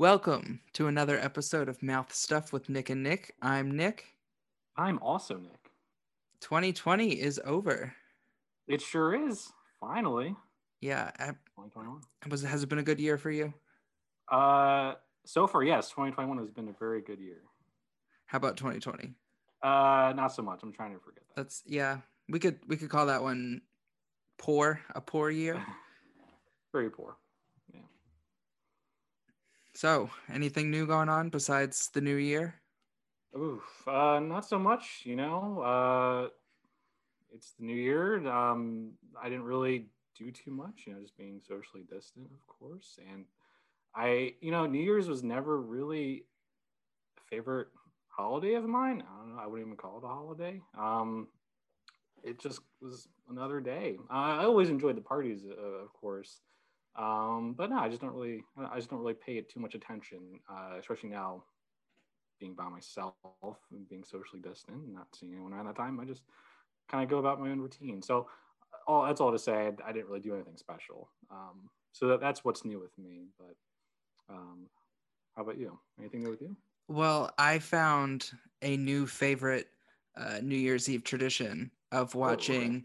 Welcome to another episode of Mouth Stuff with Nick and Nick. I'm Nick. I'm also Nick. 2020 is over. It sure is. Finally. Yeah. I- 2021. Was has it been a good year for you? Uh, so far, yes, 2021 has been a very good year. How about 2020? Uh, not so much. I'm trying to forget that. That's yeah. We could we could call that one poor, a poor year. very poor. So, anything new going on besides the new year? Oof. Uh, not so much. You know. Uh, it's the new year. Um, I didn't really do too much. You know, just being socially distant, of course, and I, you know, New Year's was never really a favorite holiday of mine. I don't know. I wouldn't even call it a holiday. Um, it just was another day. I always enjoyed the parties, uh, of course, um, but no, I just don't really. I just don't really pay it too much attention, uh, especially now, being by myself and being socially distant, and not seeing anyone around that time. I just kind of go about my own routine. So, all that's all to say. I, I didn't really do anything special. Um, so that, that's what's new with me. But um, how about you? Anything new with you? Well, I found a new favorite uh, New Year's Eve tradition of watching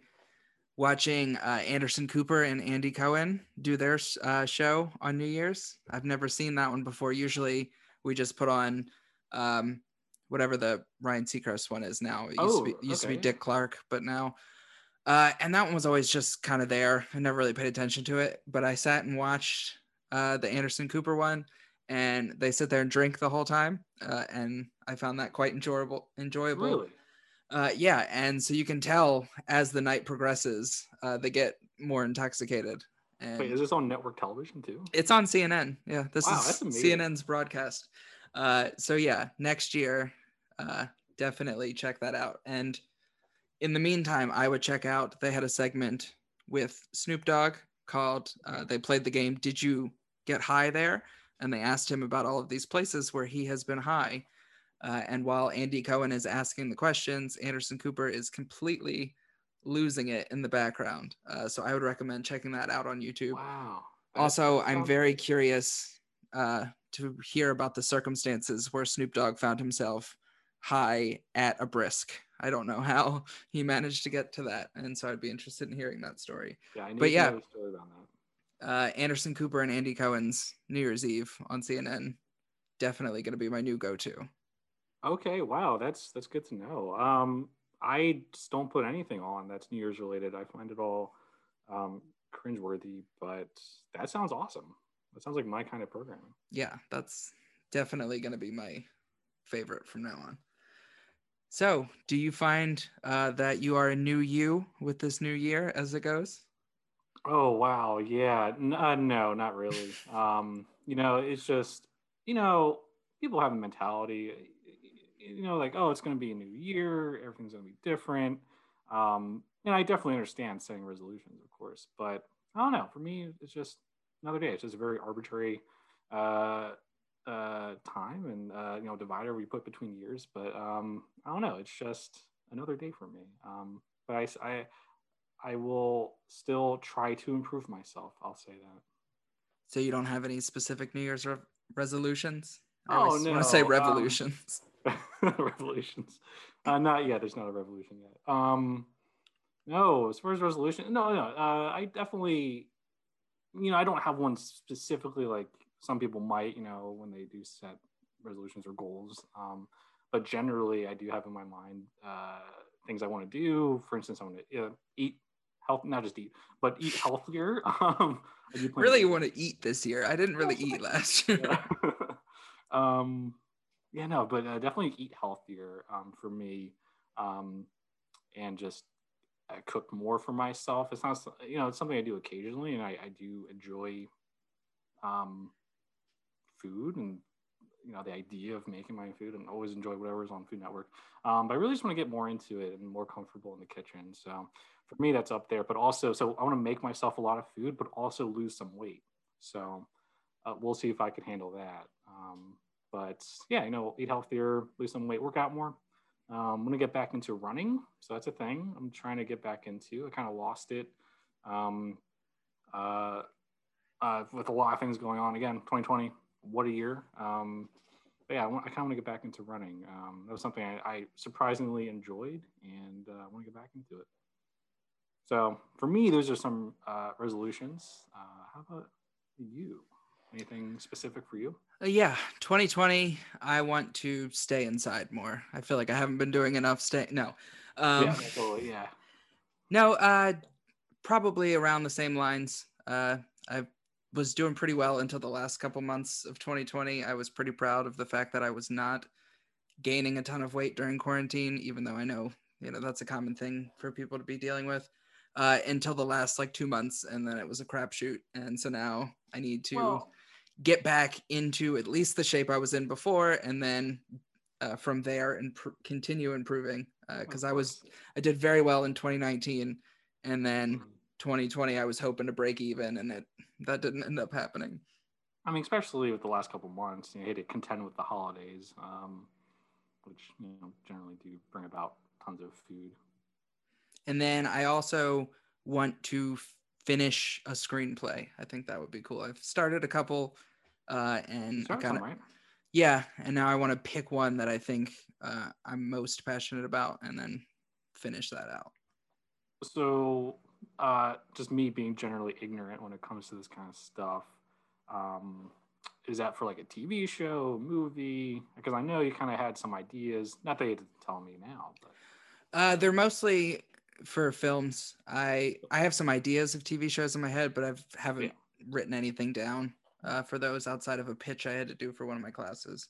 watching uh, Anderson Cooper and Andy Cohen do their uh, show on New Year's. I've never seen that one before. Usually, we just put on um, whatever the Ryan Seacrest one is now. It used, to, be, Oh, used to be. Dick Clark, but now. Uh, and that one was always just kind of there. I never really paid attention to it, but I sat and watched uh, the Anderson Cooper one, and they sit there and drink the whole time, uh, and I found that quite enjoyable. Enjoyable. Really? Uh, yeah, and so you can tell as the night progresses, uh, they get more intoxicated. And Wait, is this on network television too? it's on CNN. Yeah, this Wow, is. CNN's broadcast. Uh, so yeah, next year, uh, definitely check that out. And in the meantime, I would check out. They had a segment with Snoop Dogg called. Uh, they played the game. Did you get high there? And they asked him about all of these places where he has been high. Uh, and while Andy Cohen is asking the questions, Anderson Cooper is completely losing it in the background. Uh, so I would recommend checking that out on YouTube. Wow. Also, I'm very curious uh, to hear about the circumstances where Snoop Dogg found himself high at a bris. I don't know how he managed to get to that, and so I'd be interested in hearing that story. Yeah, I need but to yeah. story about that. Uh, Anderson Cooper and Andy Cohen's New Year's Eve on CNN definitely going to be my new go-to. Okay, wow, that's that's good to know. Um, I just don't put anything on that's New Year's related. I find it all um, cringeworthy, but that sounds awesome. That sounds like my kind of programming. Yeah, that's definitely going to be my favorite from now on. So, do you find uh, that you are a new you with this new year as it goes? Oh wow, yeah, N- uh, no, not really. um, you know, it's just you know, people have a mentality, you know, like oh, it's going to be a new year, everything's going to be different. Um, and I definitely understand setting resolutions, of course, but I don't know. For me, it's just another day. It's just a very arbitrary uh, uh, time and uh, you know divider we put between years. But um, I don't know. It's just another day for me. Um, but i i will still try to improve myself. I'll say that. So you don't have any specific New Year's re- resolutions? I Oh, always want to say revolutions. um, revolutions. Uh, not yet. There's not a revolution yet. Um, no, as far as resolution, no, no. Uh, I definitely, you know, I don't have one specifically like some people might, you know, when they do set resolutions or goals. Um, but generally, I do have in my mind uh, things I want to do. For instance, I want to uh, eat health, not just eat, but eat healthier. Um, I do to really want to eat this year. I didn't really eat last year. um, yeah, no, but uh, definitely eat healthier um, for me, um, and just uh, cook more for myself. It's not, you know, it's something I do occasionally, and I, I do enjoy um, food and you know the idea of making my own food, and always enjoy whatever's on Food Network. Um, but I really just want to get more into it and more comfortable in the kitchen. So for me, that's up there. But also, so I want to make myself a lot of food, but also lose some weight. So uh, we'll see if I can handle that. Um, but yeah, you know, eat healthier, lose some weight, work out more. Um, I'm gonna get back into running, so that's a thing I'm trying to get back into. I kind of lost it um, uh, uh, with a lot of things going on. Again, 2020 what a year. Um, but yeah, I, I kind of want to get back into running. Um, that was something I, I surprisingly enjoyed, and uh, I want to get back into it. So for me, those are some uh, resolutions. Uh, how about you? Anything specific for you? Uh, yeah, 2020. I want to stay inside more. I feel like I haven't been doing enough stay. No. Um, yeah, totally. Yeah. No, uh, probably around the same lines. Uh, I was doing pretty well until the last couple months of 2020. I was pretty proud of the fact that I was not gaining a ton of weight during quarantine, even though I know you know that's a common thing for people to be dealing with. Uh, until the last like two months, and then it was a crapshoot, and so now I need to well, get back into at least the shape I was in before, and then uh, from there and pr- continue improving. Because uh, I was I did very well in 2019, and then 2020 mm-hmm. I was hoping to break even, and it that didn't end up happening. I mean, especially with the last couple months, you had to contend with the holidays, um, which you know generally do bring about tons of food. And then I also want to finish a screenplay. I think that would be cool. I've started a couple, uh, and I right? yeah, and now I want to pick one that I think uh, I'm most passionate about, and then finish that out. So uh, just me being generally ignorant when it comes to this kind of stuff. Um, is that for like a TV show, movie? Because I know you kind of had some ideas. Not that you had to tell me now, but uh, they're mostly for films. I I have some ideas of TV shows in my head, but I haven't yeah. written anything down uh, for those outside of a pitch I had to do for one of my classes.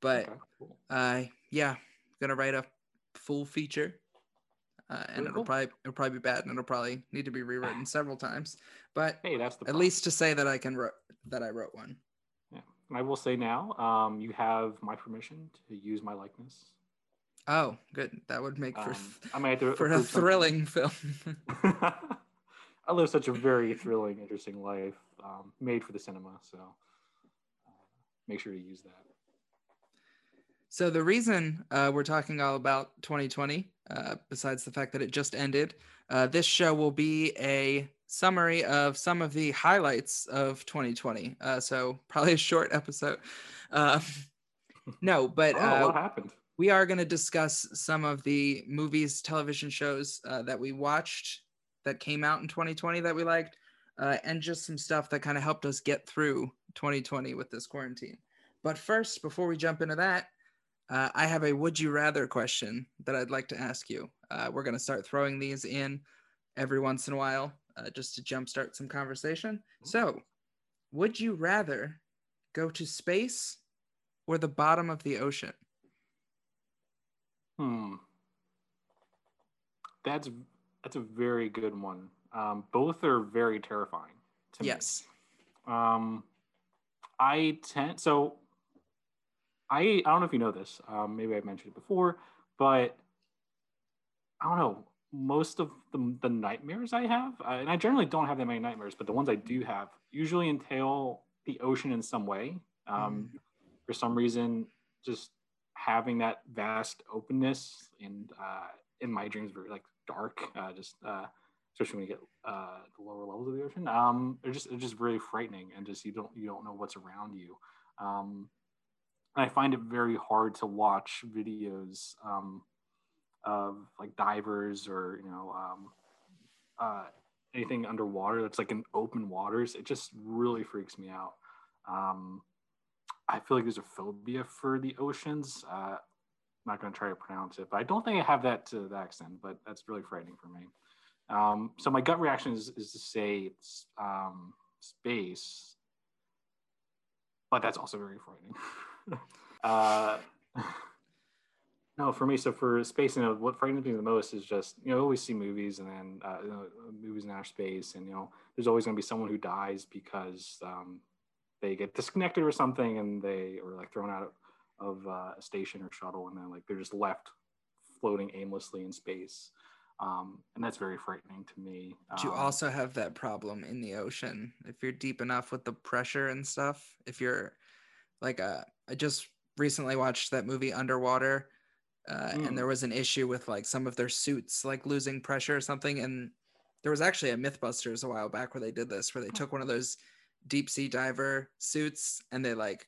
But okay, cool. uh, yeah, gonna write a full feature uh, and it'll probably it'll probably be bad and it'll probably need to be rewritten several times. But hey, that's the at least to say that I can ro- that I wrote one. Yeah, and I will say now, um, you have my permission to use my likeness. Oh, good. That would make for um, I might have for a thrilling film. I live such a very thrilling, interesting life, um, made for the cinema. So uh, make sure to use that. So the reason uh, we're talking all about 2020, uh, besides the fact that it just ended, uh, this show will be a summary of some of the highlights of 2020. Uh, so probably a short episode. Uh, no, but oh, what uh, happened? We are going to discuss some of the movies, television shows that we watched that came out in 2020 that we liked, and just some stuff that kind of helped us get through 2020 with this quarantine. But first, before we jump into that, uh, I have a would you rather question that I'd like to ask you. Uh, we're going to start throwing these in every once in a while uh, just to jumpstart some conversation. So, would you rather go to space or the bottom of the ocean? Hmm. That's that's a very good one. Um, both are very terrifying. yes. Me. Um, I tend so I I don't know if you know this. Um, maybe I've mentioned it before, but I don't know. Most of the, the nightmares I have, uh, and I generally don't have that many nightmares, but the ones I do have usually entail the ocean in some way. Um, mm. For some reason, just having that vast openness and uh, in my dreams, very like dark, uh, just uh, especially when you get uh, the lower levels of the ocean. Um, they're just they're just very frightening, and just you don't you don't know what's around you. Um, I find it very hard to watch videos um, of like divers or you know um, uh, anything underwater that's like in open waters. It just really freaks me out. Um, I feel like there's a phobia for the oceans. Uh, I'm not going to try to pronounce it, but I don't think I have that to that extent. But that's really frightening for me. Um, so my gut reaction is, is to say um, space, but that's also very frightening. uh, no, for me, so for space, you know, what frightens me the most is just, you know, we always see movies and then uh, you know, movies in outer space, and you know, there's always going to be someone who dies because um, they get disconnected or something, and they are like thrown out of uh, a station or shuttle, and then like they're just left floating aimlessly in space. Um, and that's very frightening to me. Um, you also have that problem in the ocean if you're deep enough with the pressure and stuff. If you're like uh, I just recently watched that movie Underwater, uh, mm. and there was an issue with like some of their suits like losing pressure or something. And there was actually a MythBusters a while back where they did this, where they took one of those deep sea diver suits and they like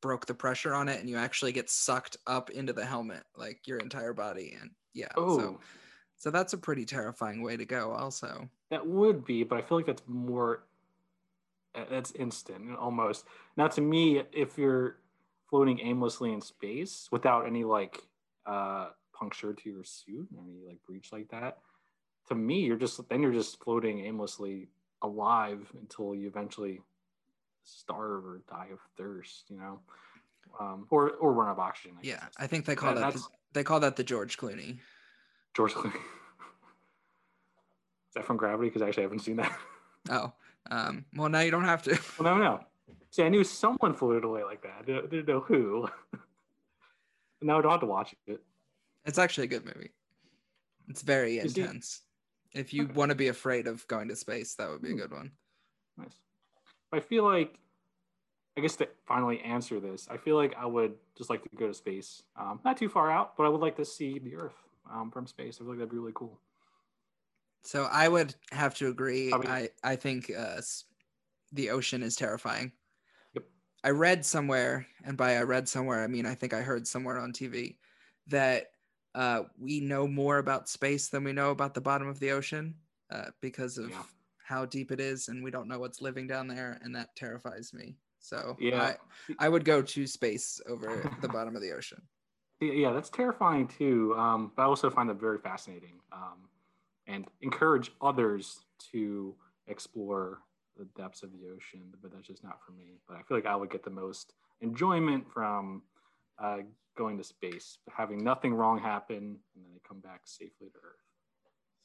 broke the pressure on it and you actually get sucked up into the helmet like your entire body and yeah Oh, so so that's a pretty terrifying way to go also that would be, but I feel like that's more. uh, That's instant almost. Now, to me, if you're floating aimlessly in space without any like uh, puncture to your suit, any like breach like that, to me, you're just then you're just floating aimlessly alive until you eventually starve or die of thirst. You know, um, or or run out of oxygen. I yeah that's i think they call that- that the, they call that the george clooney George Clooney. Is that from Gravity? Because I actually haven't seen that. oh um well now you don't have to Well, no, no. See, I knew someone floated away like that. I didn't, know who. now I don't have to watch it. it's actually a good movie it's very intense if you Okay. want to be afraid of going to space that would be a Hmm. good one Nice. I feel like, I guess to finally answer this, I feel like I would just like to go to space. Um, not too far out, but I would like to see the Earth um, from space. I feel like that'd be really cool. So I would have to agree. I I think uh, the ocean is terrifying. Yep. I read somewhere, and by I read somewhere, I mean I think I heard somewhere on TV that uh, we know more about space than we know about the bottom of the ocean uh, because of Yeah. how deep it is, and we don't know what's living down there, and that terrifies me. So Yeah. I, I would go to space over the bottom of the ocean. Yeah, that's terrifying too. Um, but I also find that very fascinating um, and encourage others to explore the depths of the ocean. But that's just not for me. But I feel like I would get the most enjoyment from uh, going to space, having nothing wrong happen, and then they come back safely to Earth.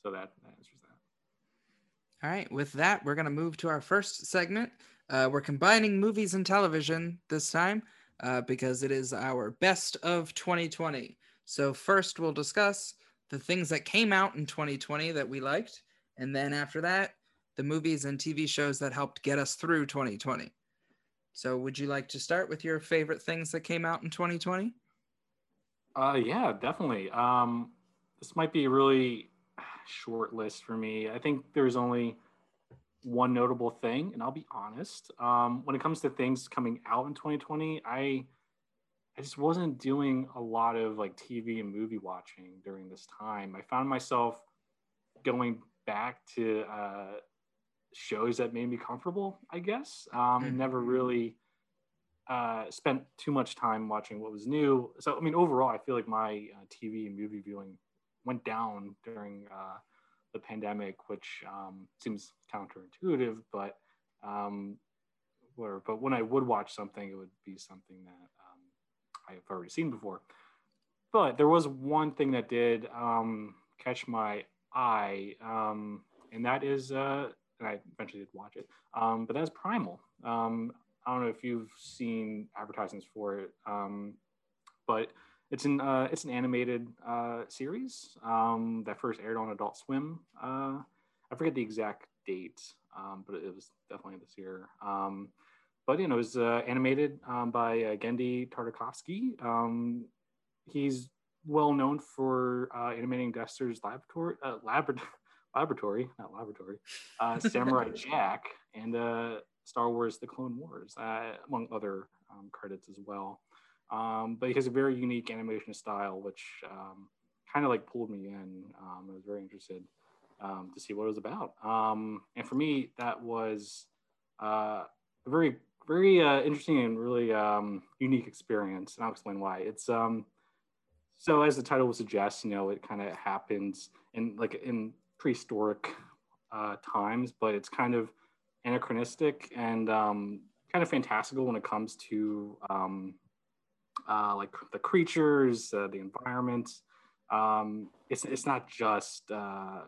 So that, that answers that. All right, with that, we're going to move to our first segment. Uh, we're combining movies and television this time uh, because it is our best of 2020. So, first, we'll discuss the things that came out in 2020 that we liked. And then after that, the movies and TV shows that helped get us through 2020. So, would you like to start with your favorite things that came out in 2020? Uh, yeah, definitely. Um, this might be a really short list for me. I think there's only one notable thing, and I'll be honest. Um, when it comes to things coming out in 2020, I I just wasn't doing a lot of like TV and movie watching during this time. I found myself going back to uh, shows that made me comfortable. I guess um, Mhm. never really uh, spent too much time watching what was new. So, I mean, overall, I feel like my uh, TV and movie viewing went down during uh, the pandemic, which um, seems counterintuitive, but um, whatever. But when I would watch something, it would be something that um, I've already seen before. But there was one thing that did um, catch my eye, um, and that is, uh, and I eventually did watch it, um, but that's Primal. Um, I don't know if you've seen advertisements for it, um, but it's an uh, it's an animated uh, series um, that first aired on Adult Swim. Uh, I forget the exact date, um, but it was definitely this year. Um, but you know, it was uh, animated um, by uh, Genndy Tartakovsky. Um, he's well known for uh, animating Dexter's Laboratory, uh, Laboratory, not Laboratory, uh, Samurai Jack, and uh, Star Wars: The Clone Wars, uh, among other um, credits as well. Um, but he has a very unique animation style, which um, kind of like pulled me in. Um, I was very interested um, to see what it was about. Um, and for me, that was uh, a very, very uh, interesting and really unique experience. And I'll explain why. It's um, so as the title would suggest, you know, it kind of happens in like in prehistoric uh, times, but it's kind of anachronistic and um, kind of fantastical when it comes to um, uh, like the creatures, uh, the environment. Um, it's it's not just uh,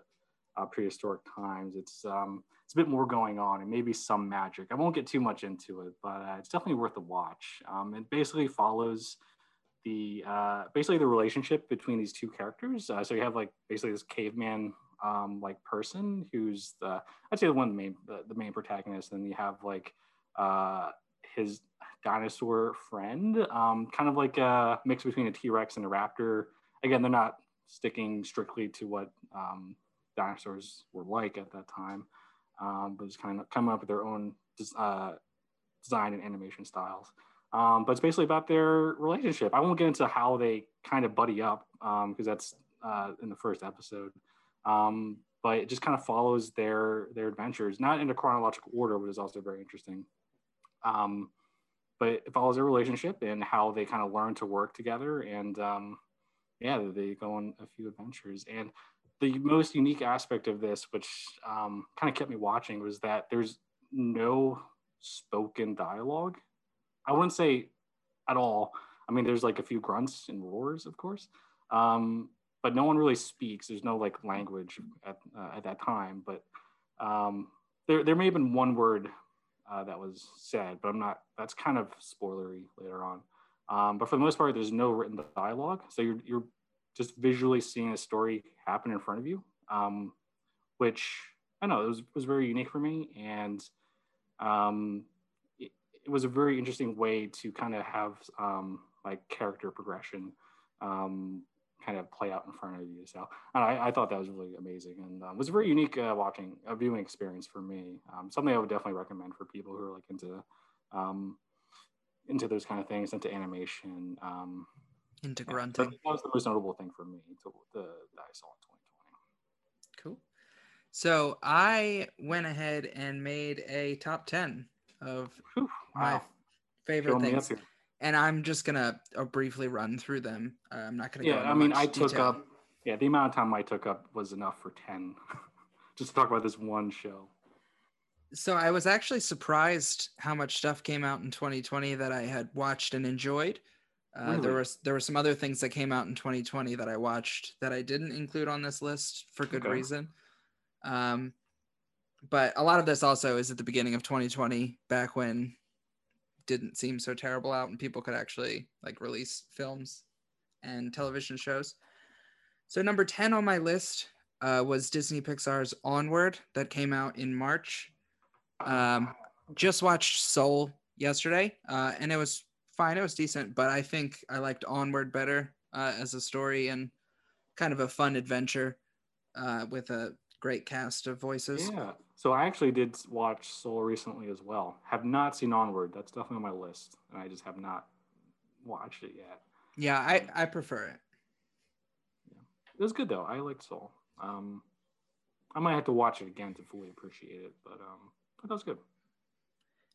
uh, prehistoric times. It's um, it's a bit more going on and maybe some magic. I won't get too much into it, but uh, it's definitely worth a watch. Um, it basically follows the uh, basically the relationship between these two characters. So you have like basically this caveman um, like person who's the I'd say the one the main the, the main protagonist. And you have like uh, his dinosaur friend, um, kind of like a mix between a T Rex and a raptor. Again, they're not sticking strictly to what um, dinosaurs were like at that time, um, but it's kind of coming up with their own uh, design and animation styles. Um, but it's basically about their relationship. I won't get into how they kind of buddy up because um, that's uh, in the first episode. Um, but it just kind of follows their their adventures, not in a chronological order, which is also very interesting. Um, but it follows their relationship and how they kind of learn to work together, and um, yeah, they go on a few adventures. And the most unique aspect of this, which um, kind of kept me watching, was that there's no spoken dialogue. I wouldn't say at all. I mean, there's like a few grunts and roars, of course, um, but no one really speaks. There's no like language at, uh, at that time. But um, there, there may have been one word uh, that was said, but I'm not. That's kind of spoilery later on. Um, but for the most part, there's no written dialogue, so you're you're just visually seeing a story happen in front of you, um, which I know it was was very unique for me, and um, it, it, was a very interesting way to kind of have um, like character progression um, kind of play out in front of you. So I, I, thought that was really amazing and um, was a very unique uh, watching a viewing experience for me. Um, something I would definitely recommend for people who are like into um, into those kind of things, into animation. Um, into grunting. That was the most notable thing for me to, the, that I saw in 2020. Cool. So I went ahead and made a top 10 of Whew, my wow. favorite Show things. And I'm just gonna uh, briefly run through them. Uh, I'm not gonna. Go into yeah, I mean, I took detail. up. Yeah, the amount of time I took up was enough for ten, just to talk about this one show. So I was actually surprised how much stuff came out in 2020 that I had watched and enjoyed. Uh, really? There was there were some other things that came out in 2020 that I watched that I didn't include on this list for good okay. reason. Um, but a lot of this also is at the beginning of 2020, back when didn't seem so terrible out and people could actually like release films and television shows. So number 10 on my list uh, was Disney Pixar's Onward that came out in March. Um, just watched Soul yesterday, uh, and it was fine. It was decent, but I think I liked Onward better uh, as a story and kind of a fun adventure uh, with a great cast of voices. Yeah. So I actually did watch Soul recently as well. Have not seen Onward. That's definitely on my list, and I just have not watched it yet. Yeah, I I prefer it. Yeah, it was good though. I liked Soul. Um, I might have to watch it again to fully appreciate it, but um, but that was good.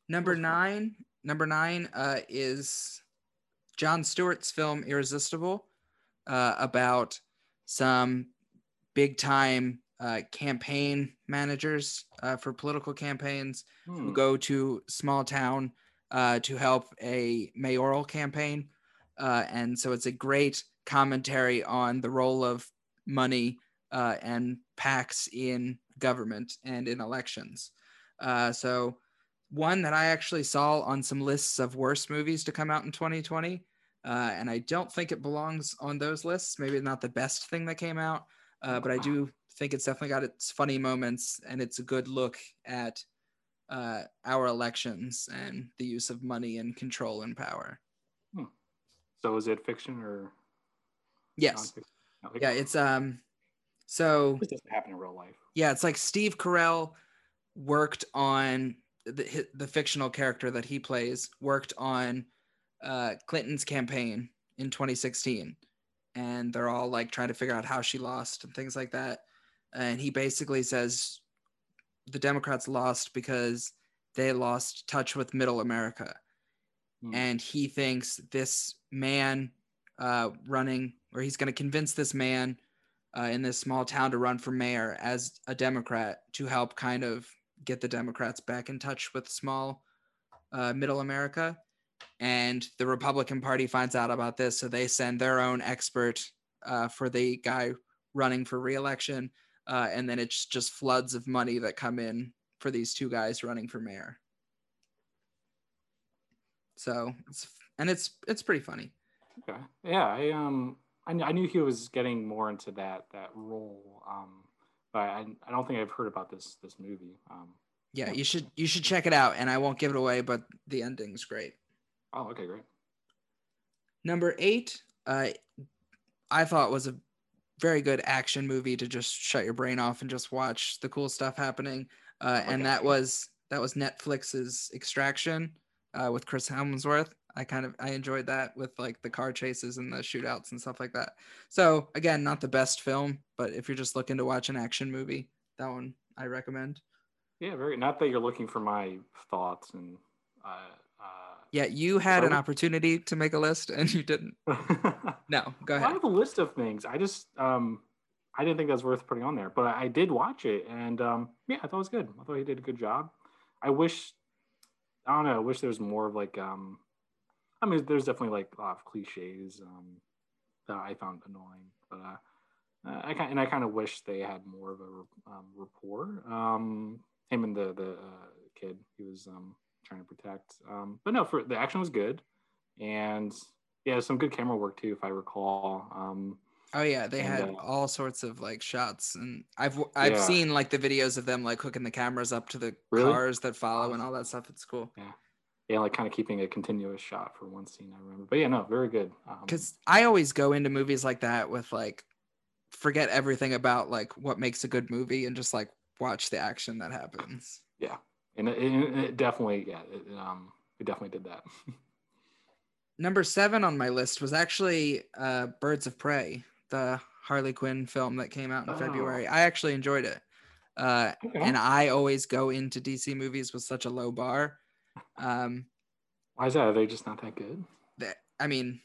Number was nine. Fun. Number nine uh, is Jon Stewart's film Irresistible, uh, about some big time uh, campaign managers uh, for political campaigns hmm. who go to small town uh, to help a mayoral campaign. Uh, and so it's a great commentary on the role of money uh, and PACs in government and in elections. Uh, so, one that I actually saw on some lists of worst movies to come out in 2020. and I don't think it belongs on those lists. Maybe not the best thing that came out, but I do think it's definitely got its funny moments and it's a good look at uh, our elections and the use of money and control and power. Hmm. So is it fiction or? Yes. Yeah, it's um. So this doesn't happen in real life. Yeah, it's like Steve Carell worked on the the fictional character that he plays worked on uh, Clinton's campaign in 2016, and they're all like trying to figure out how she lost and things like that and he basically says the Democrats lost because they lost touch with middle America. Mm. And he thinks this man uh, running, or he's going to convince this man uh, in this small town to run for mayor as a Democrat to help kind of get the Democrats back in touch with small uh, middle America. And the Republican Party finds out about this, so they send their own expert uh, for the guy running for reelection uh, and then it's just floods of money that come in for these two guys running for mayor. So it's and it's it's pretty funny. Okay. Yeah, I um I, I knew he was getting more into that that role. Um, but I I don't think I've heard about this this movie. Um, yeah, you should you should check it out, and I won't give it away, but the ending's great. Oh, okay, great. Number eight, uh, I thought was a very good action movie to just shut your brain off and just watch the cool stuff happening. Uh, and that was that was Netflix's Extraction uh, with Chris Hemsworth. I kind of I enjoyed that with like the car chases and the shootouts and stuff like that. So again, not the best film, but if you're just looking to watch an action movie, that one I recommend. Yeah, very. Not that you're looking for my thoughts and. Uh, uh, yeah, you had an opportunity to make a list and you didn't. no, go ahead. I have a list of things. I just um, I didn't think that was worth putting on there, but I did watch it, and um, yeah, I thought it was good. I thought he did a good job. I wish, I don't know, I wish there was more of like um, I mean, there's definitely like a lot of cliches um, that I found annoying, but uh, uh I kind and I kind of wish they had more of a um, rapport. Um, him and the the uh, kid he was um, trying to protect. Um, but no, for the action was good, and yeah, some good camera work too, if I recall. Um, oh yeah, they and, had uh, all sorts of like shots, and I've I've yeah. seen like the videos of them like hooking the cameras up to the really? cars that follow and all that stuff. It's cool. Yeah yeah, like kind of keeping a continuous shot for one scene. I remember, but yeah, no, very good. Because um, I always go into movies like that with like forget everything about like what makes a good movie and just like watch the action that happens. Yeah, and it, it definitely, yeah, it, um, it definitely did that. Number seven on my list was actually uh, Birds of Prey, the Harley Quinn film that came out in oh. February. I actually enjoyed it. Uh, okay. And I always go into DC movies with such a low bar um, Why is that? Are they just not that good? That I mean,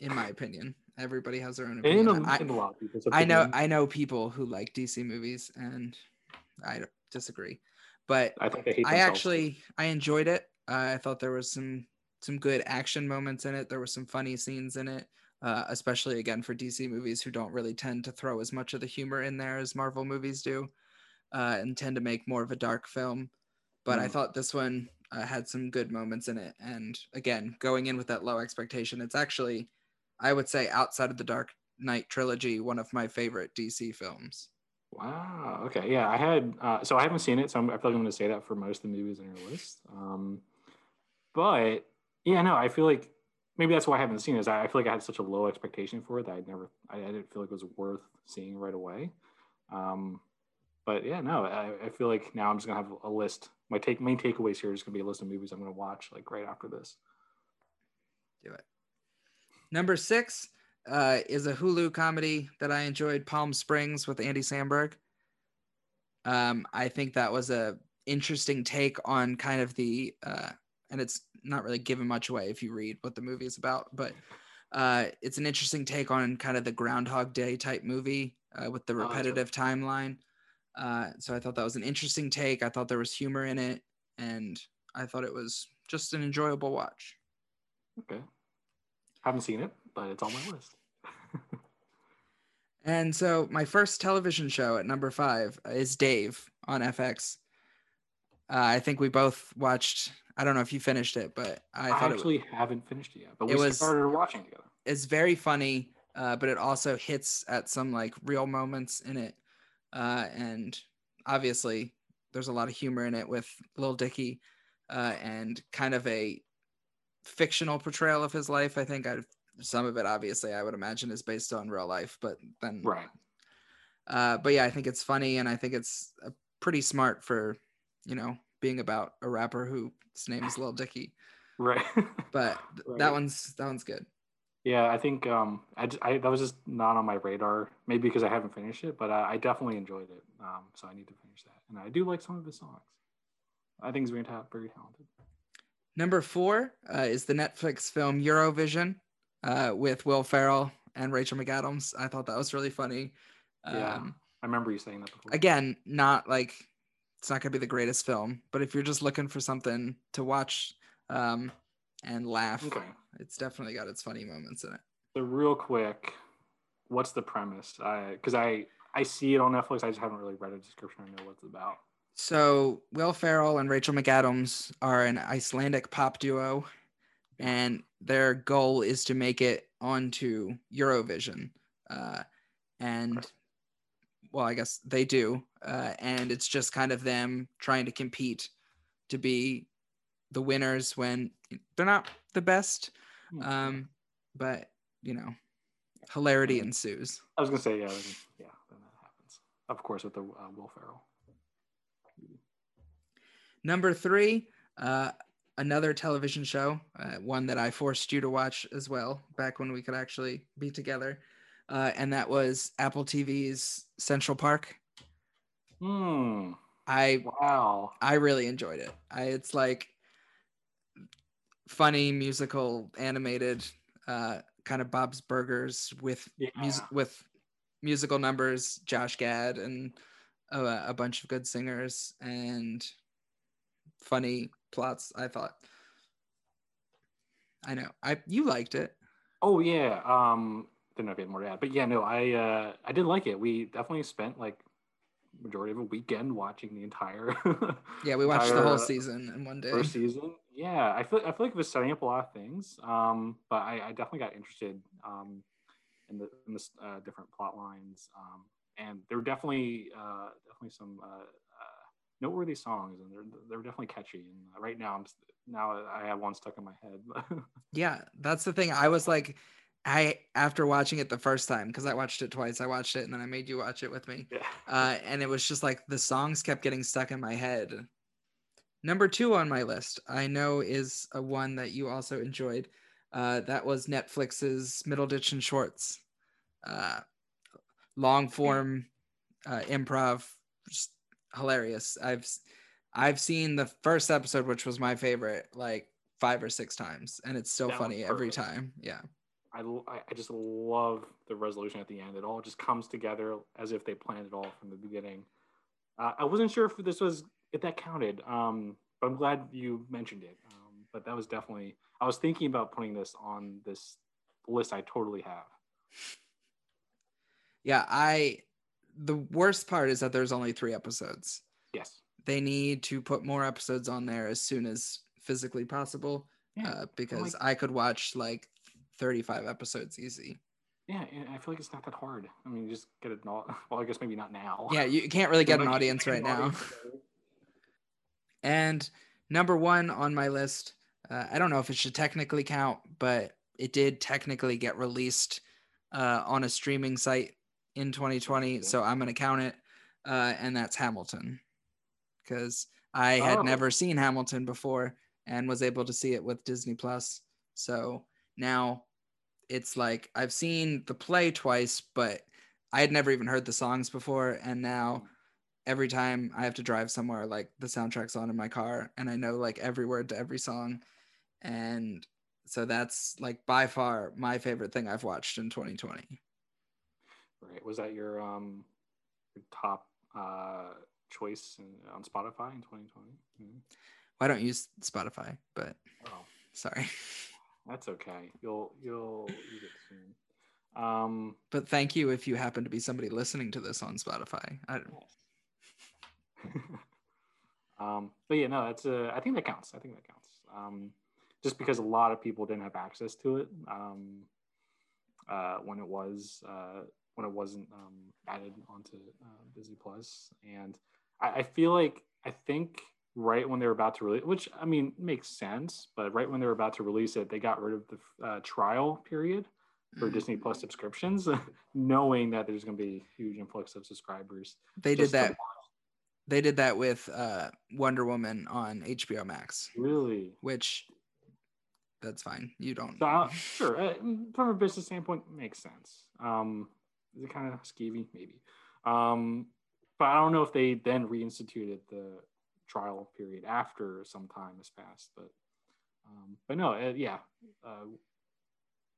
in my opinion, everybody has their own opinion. In a, I, in a lot of people's I know I know people who like DC movies, and I disagree. But I think I actually I enjoyed it. Uh, I thought there was some some good action moments in it. There were some funny scenes in it. Uh, especially again for DC movies who don't really tend to throw as much of the humor in there as Marvel movies do, uh, and tend to make more of a dark film. But mm. I thought this one uh, had some good moments in it. And again, going in with that low expectation, it's actually, I would say, outside of the Dark Knight trilogy, one of my favorite DC films. Wow. Okay. Yeah, I had. Uh, so I haven't seen it, so I'm, I feel like I'm going to say that for most of the movies on your list. Um, but yeah, no, I feel like maybe that's why I haven't seen it. Is I, I feel like I had such a low expectation for it that I'd never, I, I didn't feel like it was worth seeing right away. Um, but yeah, no, I, I feel like now I'm just gonna have a list. My take main takeaways here is gonna be a list of movies I'm gonna watch like right after this. Do it. Number six uh, is a Hulu comedy that I enjoyed, Palm Springs with Andy Samberg. Um, I think that was a interesting take on kind of the, uh, and it's not really given much away if you read what the movie is about, but uh, it's an interesting take on kind of the Groundhog Day type movie uh, with the oh, repetitive oh, timeline. Uh, so I thought that was an interesting take. I thought there was humor in it, and I thought it was just an enjoyable watch. Okay, haven't seen it, but it's on my list. And so my first television show at number five is Dave on FX. Uh, I think we both watched. I don't know if you finished it, but I, I actually haven't finished it yet. But we was, started watching together. It's very funny, uh, but it also hits at some like real moments in it uh, and obviously there's a lot of humor in it with Lil Dicky, uh, and kind of a fictional portrayal of his life. I think i some of it obviously I would imagine is based on real life, but then right. Uh, but yeah, I think it's funny, and I think it's pretty smart for you know being about a rapper whose name is Lil Dicky. Right. but right. that one's that one's good. Yeah, I think um, I, just, I, that was just not on my radar. Maybe because I haven't finished it, but I, I definitely enjoyed it. Um, so I need to finish that, and I do like some of his songs. I think he's very, very talented. Number four uh, is the Netflix film Eurovision uh, with Will Ferrell and Rachel McAdams. I thought that was really funny. Um, yeah, I remember you saying that before. Again, not like it's not gonna be the greatest film, but if you're just looking for something to watch um, and laugh, okay it's definitely got its funny moments in it. So real quick, what's the premise? Because I, I I see it on Netflix. I just haven't really read a description. I know what it's about. So Will Ferrell and Rachel McAdams are an Icelandic pop duo, and their goal is to make it onto Eurovision. Uh, and well, I guess they do. Uh, and it's just kind of them trying to compete to be the winners when they're not the best. Hmm. Um, but you know, hilarity ensues. I was gonna say, yeah, yeah, then that happens. Of course, with the uh, Will Ferrell. Number three, uh, another television show, uh, one that I forced you to watch as well back when we could actually be together, uh, and that was Apple TV's Central Park. Hmm. I Wow. I really enjoyed it. I, it's like funny musical animated uh, kind of Bob's Burgers with Yeah. mus- with musical numbers, Josh Gad and a, a bunch of good singers and funny plots. I thought. I know. I you liked it. Oh yeah. Um. Didn't know if you had more to add, but yeah, no, I uh, I did like it. We definitely spent like majority of a weekend watching the entire Yeah, we watched the whole season in one day. first season. Yeah, I feel I feel like it was setting up a lot of things. Um, but I, I definitely got interested um, in the in the uh, different plot lines. Um, and there were definitely uh, definitely some uh, noteworthy songs, and they're they're definitely catchy. And right now, I'm now I have one stuck in my head. Yeah, that's the thing. I was like, I after watching it the first time because I watched it twice. I watched it and then I made you watch it with me. yeah. uh, and it was just like the songs kept getting stuck in my head. Number two on my list, I know, is a one that you also enjoyed. Uh, that was Netflix's Middleditch and Schwartz, uh, long form uh, improv, just hilarious. I've I've seen the first episode, which was my favorite, like five or six times, and it's still That funny every time. Yeah, I, I just love the resolution at the end. It all just comes together as if they planned it all from the beginning. Uh, I wasn't sure if this was if that counted, um, but I'm glad you mentioned it. Um, but that was definitely I was thinking about putting this on this list. I totally have. yeah. I the worst part is that there's only three episodes. Yes. they need to put more episodes on there as soon as physically possible Yeah. uh, because like- I could watch like 35 episodes easy. Yeah, I feel like it's not that hard. I mean, you just get it. Well, I guess maybe not now. Yeah, you can't really get an audience right now. And number one on my list, uh, I don't know if it should technically count, but it did technically get released uh, on a streaming site in 2020. So I'm going to count it. Uh, and that's Hamilton. Because I had Oh. never seen Hamilton before and was able to see it with Disney Plus. So now it's like I've seen the play twice, but I had never even heard the songs before. And now every time I have to drive somewhere, like the soundtrack's on in my car, and I know like every word to every song. And so that's like by far my favorite thing I've watched in 2020. Right. Was that your um your top uh choice in, on Spotify in 2020? Mhm. I don't use Spotify, but Oh, sorry. that's okay. You'll you'll use it soon. Um, But thank you if you happen to be somebody listening to this on Spotify. I don't, um, but yeah, no, that's uh, I think that counts. I think that counts. Um, just because a lot of people didn't have access to it um, uh, when it was uh, when it wasn't um, added onto uh, Disney Plus, and I, I feel like I think right when they were about to release, which I mean makes sense, but right when they were about to release it, they got rid of the uh, trial period for Mm. Disney Plus subscriptions, knowing that there's going to be a huge influx of subscribers. They did that. They did that with uh, Wonder Woman on HBO Max, Really? which that's fine. You don't. So, uh, sure, uh, from a business standpoint, makes sense. Um, is it kind of skeevy? Maybe. Um, but I don't know if they then reinstituted the trial period after some time has passed. But, um, but no, uh, yeah. Uh,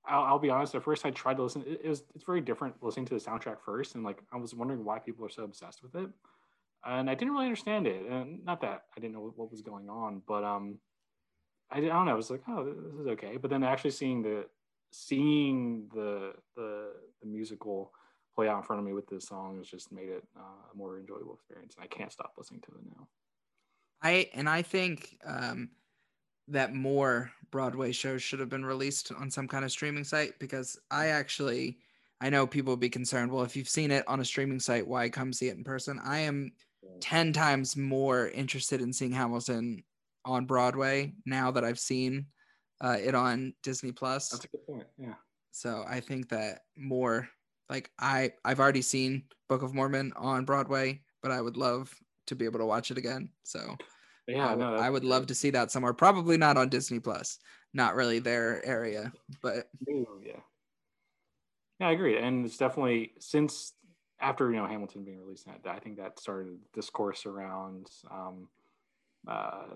I'll, I'll be honest. At first, I tried to listen. It, it was it's very different listening to the soundtrack first, and like I was wondering why people are so obsessed with it, and I didn't really understand it. And not that I didn't know what, was going on, but um, I, I don't know. I was like, oh, this is okay. But then actually seeing the seeing the the, the musical play out in front of me with this song has just made it uh, a more enjoyable experience. And I can't stop listening to it now. I and I think um, that more Broadway shows should have been released on some kind of streaming site because I actually I know people would be concerned. Well, if you've seen it on a streaming site, why come see it in person? I am ten times more interested in seeing Hamilton on Broadway now that I've seen uh, it on Disney Plus. That's a good point. Yeah. So I think that more like I I've already seen Book of Mormon on Broadway, but I would love to be able to watch it again. So Yeah, I, no, I would love to see that somewhere. Probably not on Disney Plus. Not really their area, but Ooh, yeah. Yeah, I agree. And it's definitely since after you know Hamilton being released, I think that started discourse around um, uh,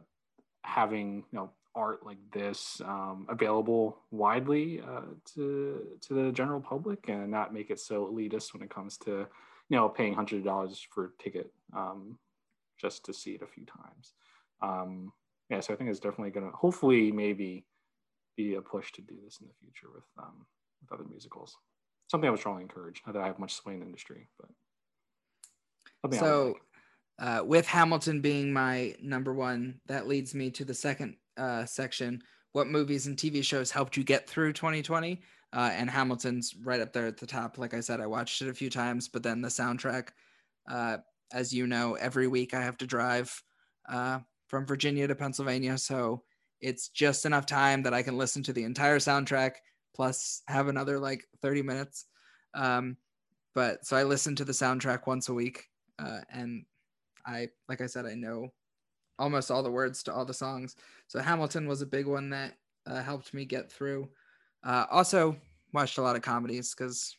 having you know art like this um, available widely uh, to to the general public and not make it so elitist when it comes to you know paying hundred dollars for a ticket um, just to see it a few times. Um, yeah, so I think it's definitely going to hopefully maybe be a push to do this in the future with um, with other musicals. Something I would strongly encourage. Not that I have much sway in the industry, but so uh, with Hamilton being my number one, that leads me to the second uh, section. What movies and TV shows helped you get through 2020? Uh, and Hamilton's right up there at the top. Like I said, I watched it a few times, but then the soundtrack, uh, as you know, every week I have to drive uh, from Virginia to Pennsylvania. So it's just enough time that I can listen to the entire soundtrack plus have another like 30 minutes. Um, but so I listen to the soundtrack once a week. Uh, and I, like I said, I know almost all the words to all the songs. So Hamilton was a big one that uh, helped me get through. Uh, also, watched a lot of comedies because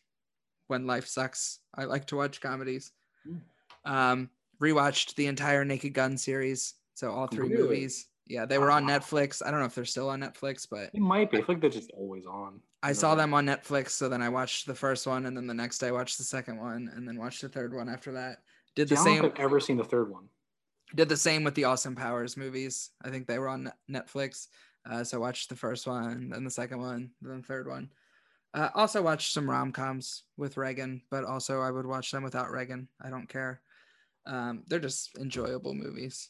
when life sucks, I like to watch comedies. Mm. Um, rewatched the entire Naked Gun series, so all three really? movies. Yeah, they were on Netflix. I don't know if they're still on Netflix, but it might be. I feel like they're just always on. I saw them on Netflix, so then I watched the first one, and then the next day I watched the second one, and then watched the third one after that. Did the same. I've ever seen the third one. Did the same with the Austin Powers movies. I think they were on Netflix. Uh, so I watched the first one, then the second one, then the third one. Uh, also watched some rom coms with Reagan, but also I would watch them without Reagan. I don't care. Um, they're just enjoyable movies.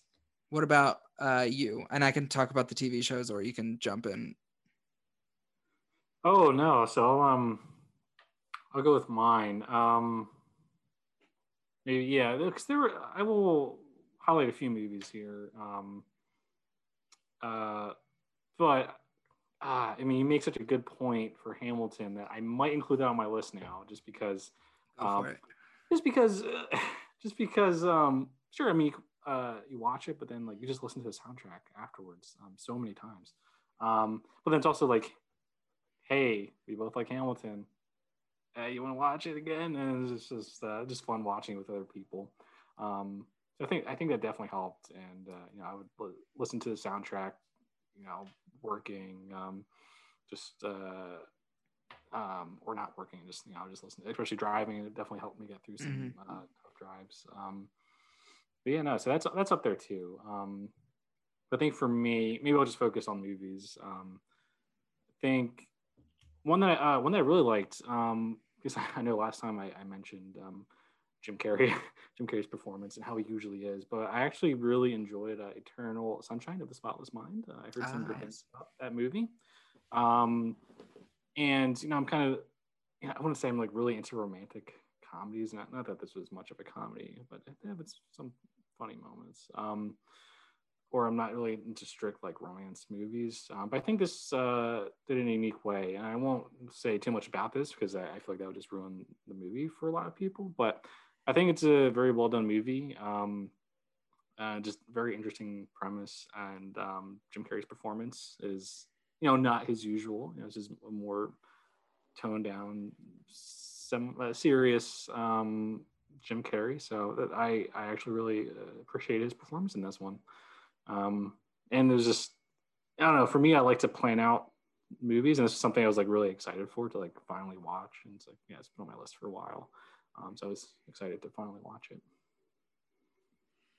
What about uh, you? And I can talk about the TV shows, or you can jump in. Oh no! So um, I'll go with mine. Um, maybe yeah, because there were. I will highlight a few movies here. Um, uh, but uh, I mean, you make such a good point for Hamilton that I might include that on my list now, just because. Um, just because, uh, just because. Um, sure, I mean, uh, you watch it, but then like you just listen to the soundtrack afterwards um, so many times. Um, but then it's also like, hey, we both like Hamilton. Hey, you want to watch it again? And it's just uh, just fun watching with other people. Um, so I think I think that definitely helped, and uh, you know I would l- listen to the soundtrack, you know, working, um, just uh, um, or not working, just you know, just listen, especially driving. It definitely helped me get through some mm-hmm. uh, tough drives. Um, but yeah, no, so that's that's up there too. Um, but I think for me, maybe I'll just focus on movies. Um, I think one that I, uh, one that I really liked um, because I know last time I, I mentioned um, Jim Carrey, Jim Carrey's performance and how he usually is. But I actually really enjoyed uh, Eternal Sunshine of the Spotless Mind. Uh, I heard some good things about that movie. Um, and you know, I'm kind of, you know, I want to say I'm like really into romantic comedies. Not not that this was much of a comedy, but it have some funny moments. Um, or I'm not really into strict like romance movies. Um, but I think this uh, did in a unique way. And I won't say too much about this because I, I, feel like that would just ruin the movie for a lot of people. But I think it's a very well done movie. Um, uh, just very interesting premise, and um, Jim Carrey's performance is, you know, not his usual. You know, it's just a more toned down, some uh, serious um, Jim Carrey. So I I actually really uh, appreciate his performance in this one. Um, and there's just I don't know. For me, I like to plan out movies, and this is something I was like really excited for to like finally watch. And it's like yeah, it's been on my list for a while. Um, so I was excited to finally watch it.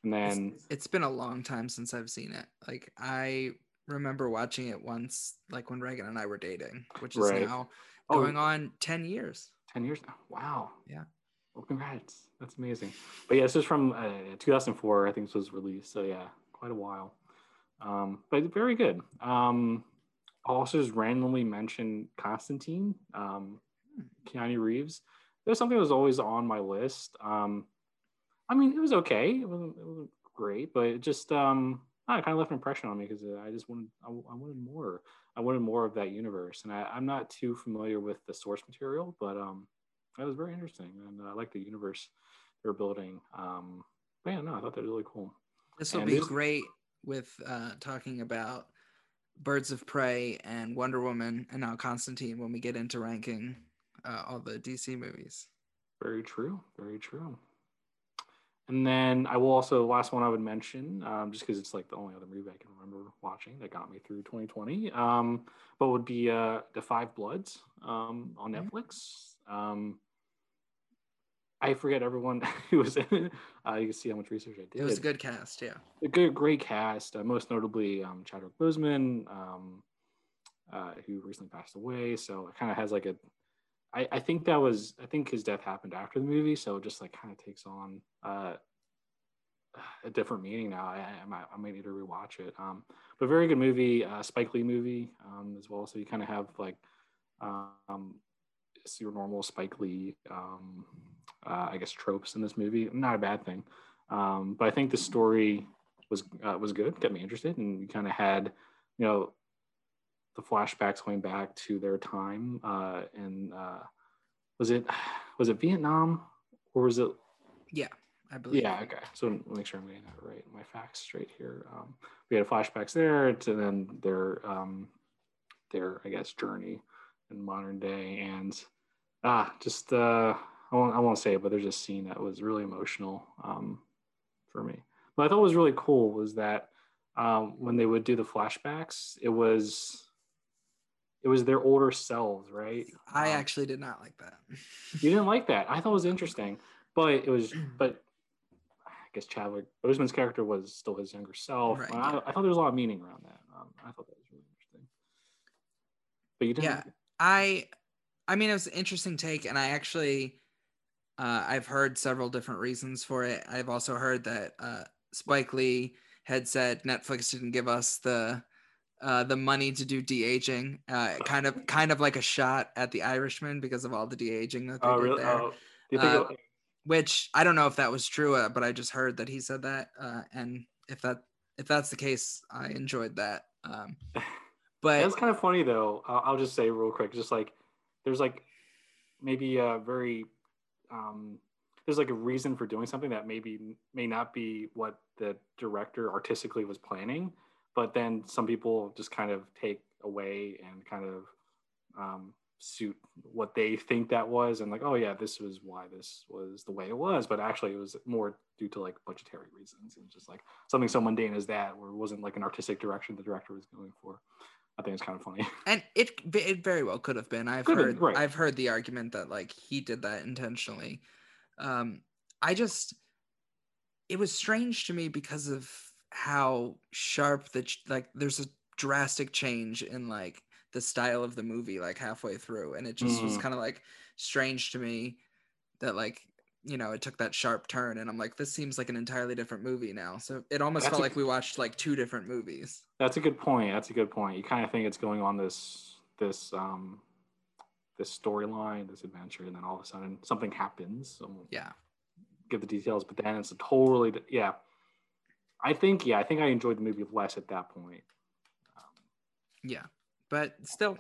And then it's, it's been a long time since I've seen it. Like I remember watching it once, like when Reagan and I were dating, which is right. now oh, going on 10 years. 10 years now. Wow. Yeah. Well, congrats. That's amazing. But yeah, this is from uh, 2004, I think this was released. So yeah, quite a while. Um, but very good. Um, I'll also just randomly mention Constantine, um, hmm. Keanu Reeves it was something that was always on my list. Um, I mean, it was okay. It wasn't, it wasn't great, but it just um, it kind of left an impression on me because I just wanted I, I, wanted more. I wanted more of that universe, and I, am not too familiar with the source material, but um, it was very interesting, and I like the universe they're building. Um, but yeah, no, I thought that was really cool. This will be this, great with uh, talking about Birds of Prey and Wonder Woman and now Constantine when we get into ranking uh, all the DC movies. Very true. Very true. And then I will also the last one I would mention, um, just because it's like the only other movie I can remember watching that got me through 2020, um, but would be uh, the Five Bloods um, on Netflix. Um, I forget everyone who was in it. Uh, you can see how much research I did. It was a good cast, yeah. A good, great cast. Uh, most notably, um, Chadwick Boseman, um, uh, who recently passed away. So it kind of has like a I, I think that was I think his death happened after the movie, so it just like kind of takes on uh, a different meaning now. I, I, might, I might need to rewatch it. Um, but very good movie, uh, Spike Lee movie um, as well. So you kind of have like um, your normal Spike Lee, um, uh, I guess tropes in this movie. Not a bad thing, um, but I think the story was uh, was good, got me interested, and you kind of had you know the flashbacks going back to their time uh, in uh, was it was it Vietnam or was it? Yeah, I believe. Yeah, okay. So make sure I'm getting that right. My facts straight here. Um, we had flashbacks there to then their um, their I guess journey in modern day and ah just uh, I won't I won't say it, but there's a scene that was really emotional um, for me. What I thought was really cool was that um, when they would do the flashbacks, it was it was their older selves, right? I um, actually did not like that. you didn't like that. I thought it was interesting, but it was, but I guess Chadwick Boseman's character was still his younger self. Right, I, I, thought there was a lot of meaning around that. Um, I thought that was really interesting. But you didn't. Yeah, I, I mean, it was an interesting take, and I actually, uh, I've heard several different reasons for it. I've also heard that uh, Spike Lee had said Netflix didn't give us the uh, the money to do de aging, uh, kind of kind of like a shot at the Irishman because of all the de aging that they oh, did really? there. Oh, uh, which I don't know if that was true, uh, but I just heard that he said that, uh, and if that if that's the case, I enjoyed that. Um, but that's kind of funny though. I'll, I'll, just say real quick, just like there's like maybe a very um, there's like a reason for doing something that maybe may not be what the director artistically was planning but then some people just kind of take away and kind of um, suit what they think that was and like oh yeah this was why this was the way it was. But actually it was more due to like budgetary reasons and just like something so mundane as that where it wasn't like an artistic direction the director was going for. I think it's kind of funny. And it it very well could have been. I've could heard right. i've heard the argument that like he did that intentionally. Um i just it was strange to me because of how sharp the like there's a drastic change in like the style of the movie like halfway through and it just mm. was kind of like strange to me that like you know it took that sharp turn and i'm like this seems like an entirely different movie now. So it almost that's felt a, like we watched like two different movies. That's a good point that's a good point. You kind of think it's going on this this um this storyline this adventure and then all of a sudden something happens. So yeah. give the details but then it's a totally yeah I think yeah, I think I enjoyed the movie less at that point. Um, yeah, but still,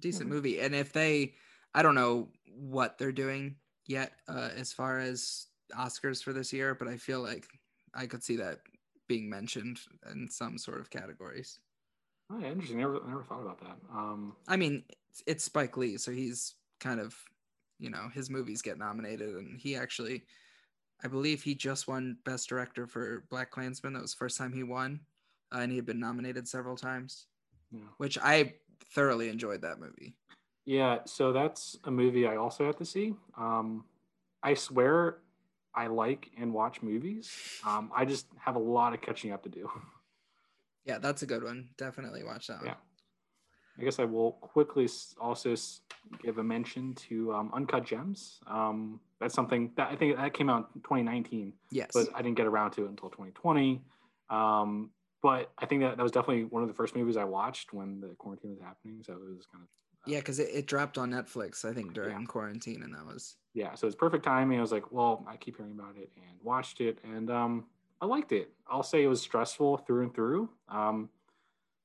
decent mm-hmm. movie. And if they, I don't know what they're doing yet uh, as far as Oscars for this year, but I feel like I could see that being mentioned in some sort of categories. Oh, yeah, interesting. Never, never thought about that. Um, I mean, it's, it's Spike Lee, so he's kind of, you know, his movies get nominated, and he actually I believe he just won Best Director for BlacKkKlansman. That was the first time he won, uh, and he had been nominated several times, yeah. which I thoroughly enjoyed that movie. Yeah, so that's a movie I also have to see. Um, I swear I like and watch movies. Um, I just have a lot of catching up to do. Yeah, that's a good one. Definitely watch that one. Yeah. I guess I will quickly also give a mention to um, Uncut Gems. Um, that's something that I think that came out in 2019. Yes. But I didn't get around to it until 2020. Um, but I think that that was definitely one of the first movies I watched when the quarantine was happening. So it was kind of. Uh, yeah, because it, it dropped on Netflix, I think, during yeah. quarantine, and that was. Yeah, so it's perfect timing. I was like, well, I keep hearing about it and watched it, and um, I liked it. I'll say it was stressful through and through. Um,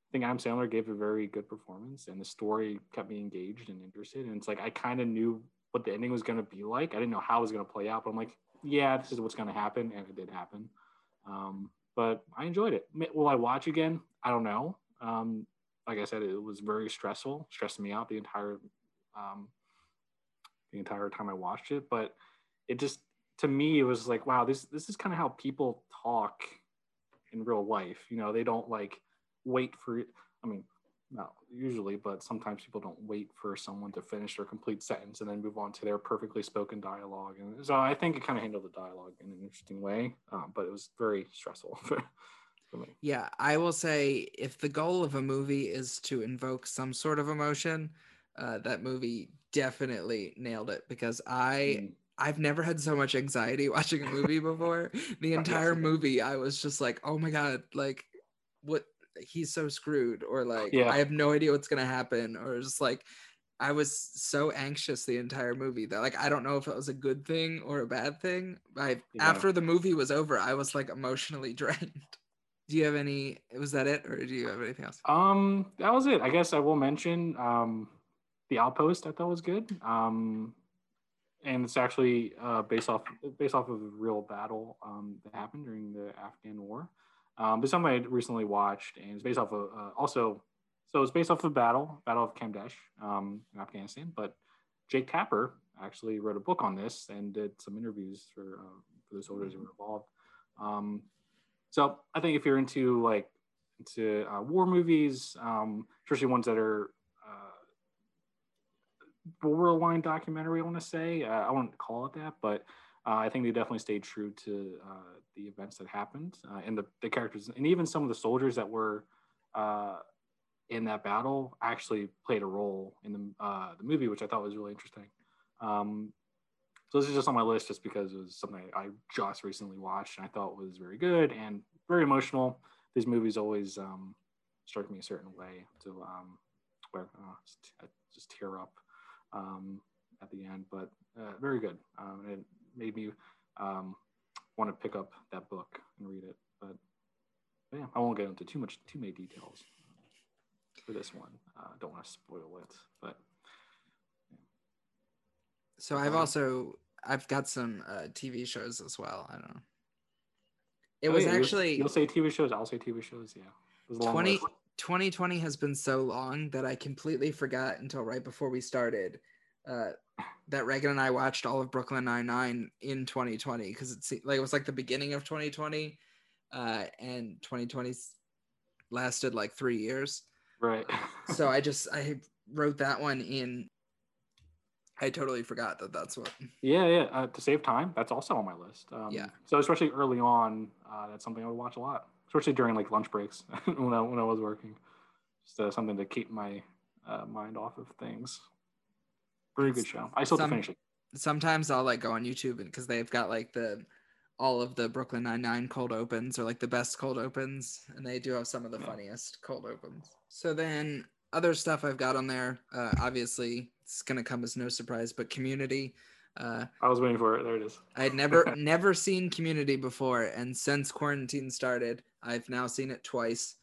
I think Adam Sandler gave a very good performance, and the story kept me engaged and interested. And it's like I kind of knew what the ending was going to be like. I didn't know how it was going to play out, but I'm like, yeah, this is what's going to happen, and it did happen. Um, but I enjoyed it. Will I watch again? I don't know. Um, like I said, it was very stressful, stressed me out the entire um, the entire time I watched it. But it just to me, it was like, wow, this this is kind of how people talk in real life. You know, they don't like wait for. I mean, not usually, but sometimes people don't wait for someone to finish their complete sentence and then move on to their perfectly spoken dialogue. And so I think it kind of handled the dialogue in an interesting way, uh, but it was very stressful for, for me. Yeah, I will say if the goal of a movie is to invoke some sort of emotion, uh, that movie definitely nailed it because I. Mm. I've never had so much anxiety watching a movie before. the entire movie, I was just like, "Oh my god, like what he's so screwed or like yeah. I have no idea what's gonna happen or just like I was so anxious the entire movie that like I don't know if it was a good thing or a bad thing. I yeah. after the movie was over, I was like emotionally drained. Do you have any was that it or do you have anything else? Um that was it. I guess I will mention um The Outpost I thought was good. Um and it's actually uh, based off based off of a real battle um, that happened during the Afghan War. Um, but something I recently watched, and it's based off of uh, also, so it's based off of battle, Battle of Kamdesh um, in Afghanistan. But Jake Tapper actually wrote a book on this and did some interviews for uh, for the soldiers who were involved. Um, so I think if you're into like into uh, war movies, um, especially ones that are uh, borderline documentary, I want to say uh, I wouldn't call it that, but uh, I think they definitely stayed true to uh, the events that happened uh, and the, the characters, and even some of the soldiers that were uh, in that battle actually played a role in the, uh, the movie, which I thought was really interesting. Um, so this is just on my list just because it was something I just recently watched and I thought was very good and very emotional. These movies always um, strike me a certain way to um, where uh, just, just tear up um, at the end, but very good. Um, it made me um, want to pick up that book and read it. But, yeah, I won't get into too much, too many details for this one. I uh, don't want to spoil it, but. Yeah. So I've also I've got some uh, TV shows as well. I don't know. It oh, was yeah, actually you'll, you'll, say TV shows. I'll say TV shows. Yeah. 20, 2020 has been so long that I completely forgot until right before we started uh, that Reagan and I watched all of Brooklyn Nine Nine in 2020 because it's like it was like the beginning of 2020, uh, and 2020 lasted like three years. Right. so I just I wrote that one in. I totally forgot that that's what. Yeah, yeah. Uh, to save time, that's also on my list. Um, yeah. So especially early on, uh, that's something I would watch a lot, especially during like lunch breaks when I when I was working. Just uh, something to keep my uh, mind off of things. Very good show. I still Some, finish it. Sometimes I'll like go on YouTube because they've got like the all of the Brooklyn Nine Nine cold opens or like the best cold opens, and they do have some of the yeah. funniest cold opens. So then other stuff I've got on there, uh, obviously it's gonna come as no surprise, but Community. Uh, I was waiting for it. There it is. I had never never seen Community before, and since quarantine started, I've now seen it twice.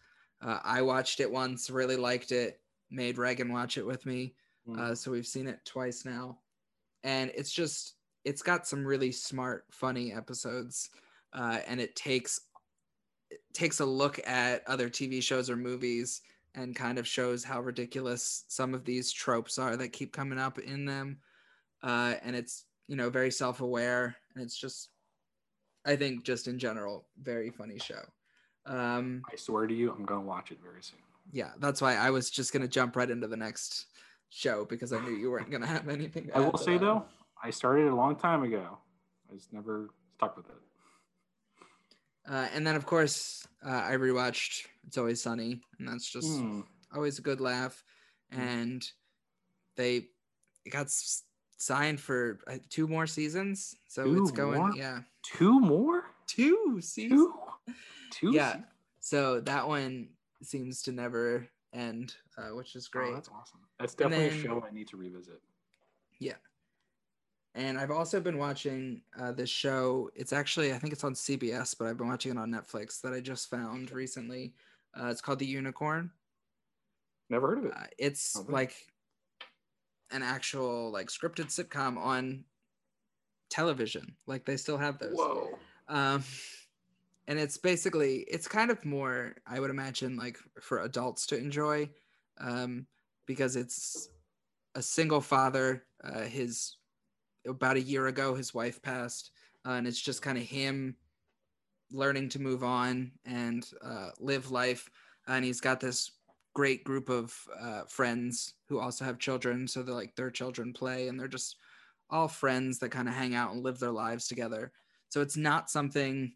Uh, I watched it once, really liked it. Made Reagan watch it with me. Mm. Uh, so we've seen it twice now, and it's just it's got some really smart, funny episodes, uh, and it takes it takes a look at other TV shows or movies and kind of shows how ridiculous some of these tropes are that keep coming up in them. Uh, and it's you know very self-aware, and it's just I think just in general very funny show. Um, I swear to you, I'm gonna watch it very soon. Yeah, that's why I was just gonna jump right into the next show because I knew you weren't going to have anything. I will say though, I started a long time ago. I just never stuck with it. Uh, and then of course uh, I rewatched It's Always Sunny, and that's just mm. always a good laugh. Mm. And they got signed for uh, two more seasons, so two it's going. More? Yeah, two more. Two seasons. Two. Two. Yeah. Seasons? So that one seems to never end, uh, which is great. Oh, that's awesome. That's definitely then, a show I need to revisit. Yeah. And I've also been watching uh, this show. It's actually, I think it's on CBS, but I've been watching it on Netflix that I just found recently. Uh, it's called The Unicorn. Never heard of it. Uh, it's okay. like an actual like scripted sitcom on television. Like they still have those. Whoa. Um, and it's basically it's kind of more I would imagine like for adults to enjoy, um, because it's a single father. Uh, his about a year ago, his wife passed, uh, and it's just kind of him learning to move on and uh, live life. And he's got this great group of uh, friends who also have children, so they're like their children play, and they're just all friends that kind of hang out and live their lives together. So it's not something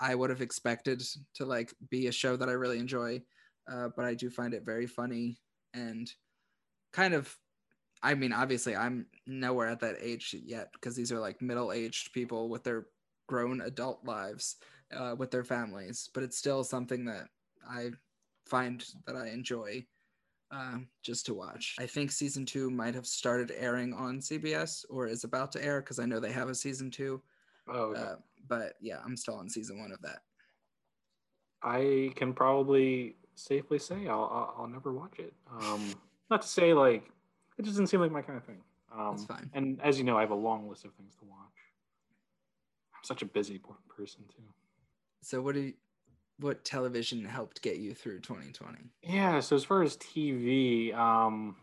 I would have expected to like be a show that I really enjoy, uh, but I do find it very funny and kind of. I mean, obviously, I'm nowhere at that age yet because these are like middle-aged people with their grown adult lives uh, with their families, but it's still something that I find that I enjoy uh, just to watch. I think season two might have started airing on CBS or is about to air because I know they have a season two. Oh, okay. uh, but yeah, I'm still on season one of that. I can probably safely say I'll, I'll, I'll never watch it. Um, not to say like it just doesn't seem like my kind of thing. Um, That's fine. And as you know, I have a long list of things to watch. I'm such a busy person too. So what do you, what television helped get you through 2020? Yeah. So as far as TV, um,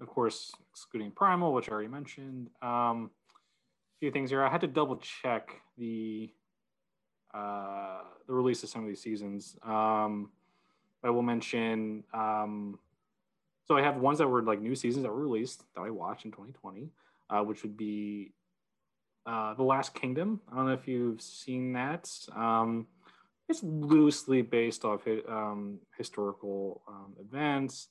of course, excluding Primal, which I already mentioned. Um, a few things here. I had to double check the uh, the release of some of these seasons. Um, I will mention. Um, so I have ones that were like new seasons that were released that I watched in 2020, uh, which would be uh, The Last Kingdom. I don't know if you've seen that. Um, it's loosely based off um, historical um, events,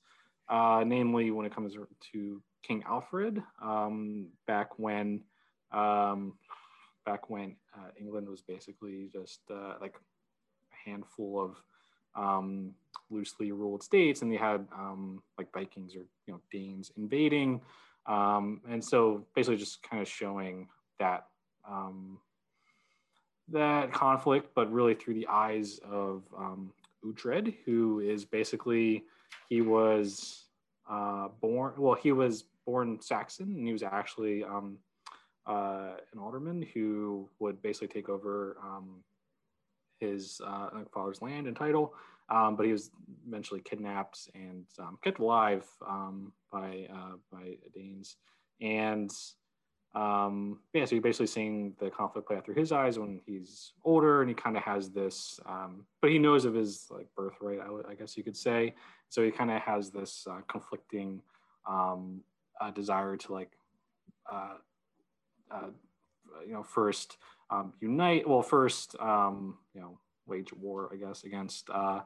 uh, namely when it comes to King Alfred, um, back when um, back when uh, England was basically just uh, like a handful of um, loosely ruled states, and they had um, like Vikings or you know Danes invading, um, and so basically just kind of showing that um, that conflict, but really through the eyes of um, Uhtred, who is basically he was uh, born well he was born Saxon, and he was actually um, uh, an alderman who would basically take over um, his uh, father's land and title. Um, but he was eventually kidnapped and um, kept alive um, by uh, by Danes. And um, yeah, so you're basically seeing the conflict play out through his eyes when he's older, and he kind of has this, um, but he knows of his like birthright, I, I guess you could say. So he kind of has this uh, conflicting uh, desire to like uh, you know, first um, unite, well, first, um, you know, wage war, I guess, against uh,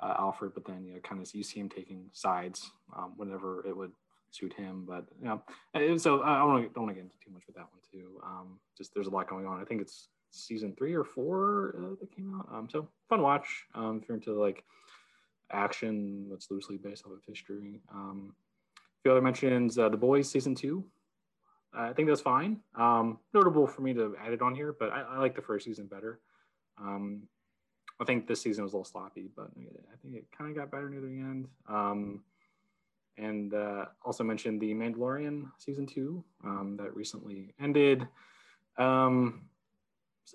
uh, Alfred, but then, you know, kind of you see him taking sides um, whenever it would suit him. But, you know, so I don't want to get into too much with that one, too. Um, just there's a lot going on. I think it's season three or four uh, that came out. Um, so fun watch um, if you're into like action that's loosely based off of history. Um, few other mentions, uh, The Boys season two I think that's fine. Um, notable for me to add it on here, but I, I like the first season better. Um, I think this season was a little sloppy, but I think it kind of got better near the end. Um, and uh, also mentioned the Mandalorian season two um, that recently ended. Um,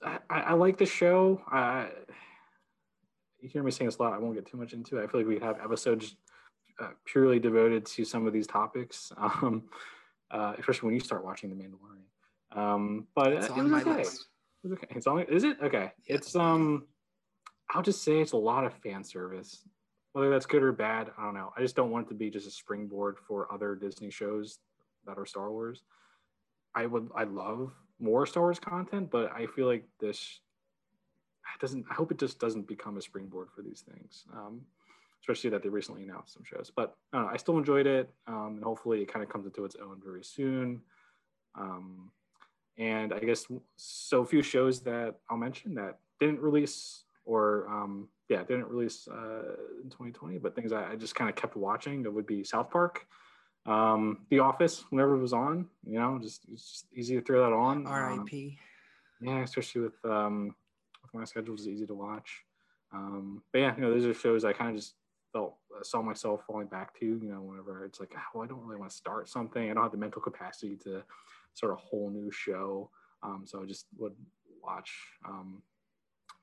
I, I, like the show. I, you hear me saying this a lot. I won't get too much into it. I feel like we have episodes uh, purely devoted to some of these topics. Um, uh, especially when you start watching The Mandalorian. Um, but it's on my okay. list. It's okay. It's on. Is it okay? Yeah. It's um. I'll just say it's a lot of fan service. Whether that's good or bad, I don't know. I just don't want it to be just a springboard for other Disney shows that are Star Wars. I would. I love more Star Wars content, but I feel like this doesn't. I hope it just doesn't become a springboard for these things. Um, especially that they recently announced some shows. But I, I still enjoyed it, um, and hopefully it kind of comes into its own very soon. Um, and I guess so few shows that I'll mention that didn't release or um, yeah didn't release uh, in 2020, but things I, I just kind of kept watching. That would be South Park. Um, the Office, whenever it was on, you know, just it's just easy to throw that on. R.I.P. Um, yeah, especially with um, with my schedule, it's easy to watch. Um, but yeah, you know, those are shows I kind of just felt uh, saw myself falling back to. You know, whenever it's like, oh, I don't really want to start something. I don't have the mental capacity to start a whole new show. Um, so I just would watch um,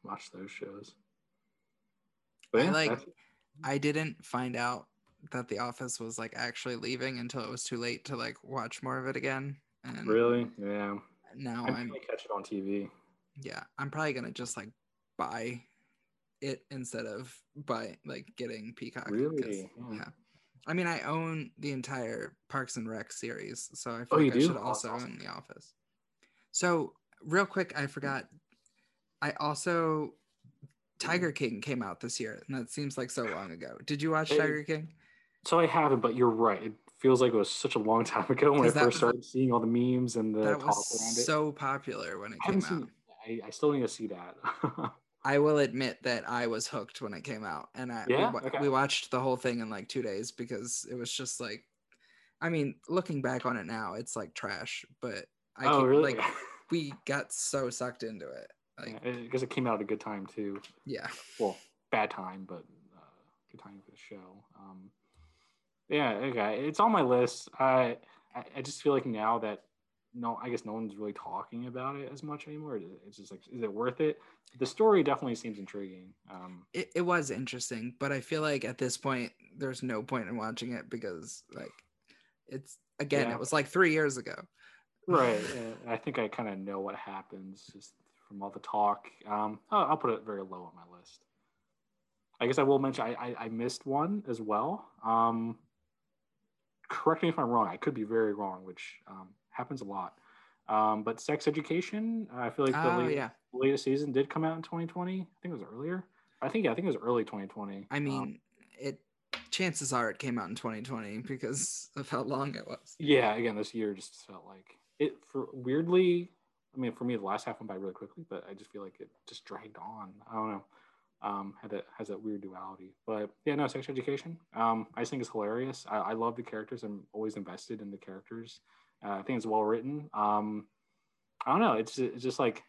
watch those shows. I yeah, like- I didn't find out that The Office was like actually leaving until it was too late to like watch more of it again. And really, yeah. now I I'm finally catch it on TV. yeah, I'm probably gonna just like buy it instead of by like getting Peacock. Really? Yeah. Yeah. I mean, I own the entire Parks and Rec series, so I feel Oh, like I do? should also awesome. own The Office. So, real quick, I forgot. I also Tiger mm-hmm. King came out this year, and that seems like so long ago. Did you watch Hey, Tiger King? So I haven't, but you're right. It feels like it was such a long time ago when I first was- started seeing all the memes and the That was it. so popular when it I came out. seen. I, I still need to see that. I will admit that I was hooked when it came out, and I we Yeah? wa- Okay. we watched the whole thing in like two days because it was just like, I mean, looking back on it now, it's like trash, but I oh, really? like we got so sucked into it. Like, Because it came out at a good time too. yeah, Well, bad time, but uh, good time for the show. Um, yeah, okay, it's on my list. I I just feel like now that no, I guess no one's really talking about it as much anymore. It's just like, is it worth it? The story definitely seems intriguing. Um, it, it was interesting, but I feel like at this point, there's no point in watching it because like, it's again, Yeah. it was like three years ago. right. uh, I think I kind of know what happens just from all the talk. Um, I'll, I'll put it very low on my list. I guess I will mention I, I, I missed one as well. Um, correct me if I'm wrong. I could be very wrong, which um, happens a lot. Um, but Sex Education, I feel like the Oh latest, yeah, latest season did come out in 2020. I think it was earlier. I think yeah, I think it was early 2020. I Um, mean, it. Chances are it came out in 2020 because of how long it was. yeah, again, this year just felt like it for weirdly. I mean, for me, the last half went by really quickly, but I just feel like it just dragged on. I don't know. Um, had that has that weird duality, but yeah, no, sex education. Um, I just think it's hilarious. I, I love the characters. I'm always invested in the characters. Uh, I think it's well written. Um, I don't know. It's it's just like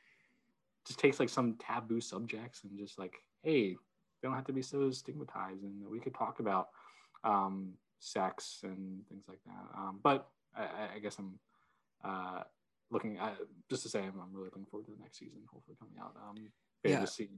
just takes like some taboo subjects and just like, hey, they don't have to be so stigmatized, and we could talk about um, sex and things like that. Um, but I, I- I guess I'm uh, looking at just to say I'm, I'm really looking forward to the next season, hopefully coming out. Um, Yeah. to see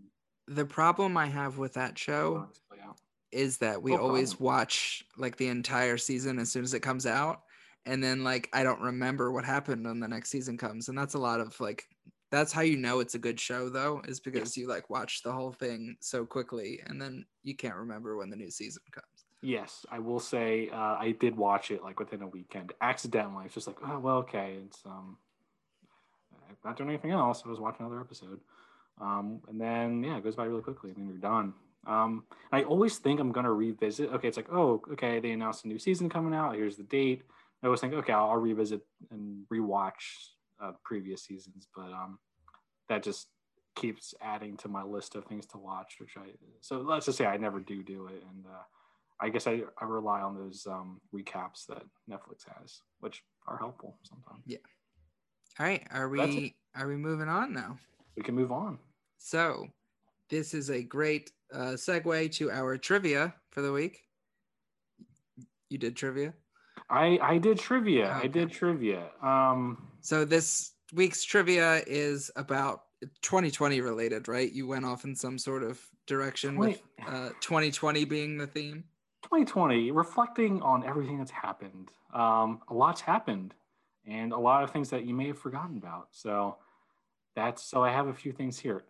The problem I have with that show it's play out. is that we No always problem. watch like the entire season as soon as it comes out and then like I don't remember what happened when the next season comes and that's a lot of like that's how you know it's a good show though is because you like watch the whole thing so quickly and then you can't remember when the new season comes. Yes, I will say uh, I did watch it like within a weekend accidentally. It's just like, oh well, okay. It's um, I'm not doing anything else. I was watching another episode, um, and then yeah, it goes by really quickly, and then you're done. Um, I always think I'm gonna revisit. Okay, it's like, oh, okay, they announced a new season coming out. Here's the date. I always think, okay, I'll, I'll revisit and rewatch uh, previous seasons, but um, that just keeps adding to my list of things to watch. Which I so let's just say I never do do it, and uh, I guess I, I rely on those um, recaps that Netflix has, which are helpful sometimes. Yeah. All right, are we are we moving on now? We can move on. So, this is a great uh, segue to our trivia for the week. You did trivia. I I did trivia. I did trivia. Um, So this week's trivia is about 2020 related, right? You went off in some sort of direction with uh, 2020 being the theme. 2020, reflecting on everything that's happened. Um, a lot's happened, and a lot of things that you may have forgotten about. So that's so I have a few things here.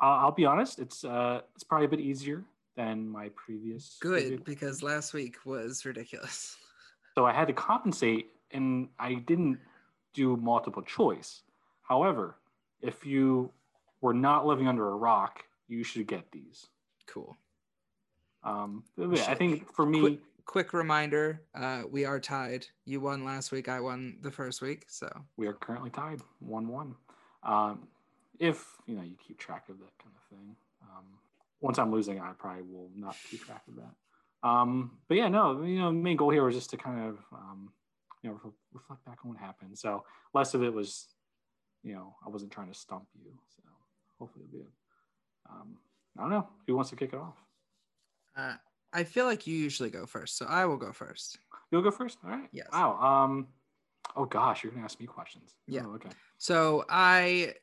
I'll, I'll be honest. It's uh, it's probably a bit easier than my previous. Good because last week was ridiculous. So I had to compensate and I didn't do multiple choice. However, if you were not living under a rock, you should get these. Cool. Um, yeah, I think for me, Quick, quick reminder: uh, we are tied. You won last week. I won the first week. So we are currently tied one-one. Um, if you know you keep track of that kind of thing. Um, once I'm losing, I probably will not keep track of that. Um, but yeah, no, you know, main goal here was just to kind of um, you know re- reflect back on what happened. So less of it was, you know, I wasn't trying to stump you. So hopefully it'll be. A, um, I don't know who wants to kick it off. uh, I feel like you usually go first, so I will go first. You'll go first. All right. Yes. Wow. Um. Oh gosh, you're gonna ask me questions. Yeah. Oh, okay. So I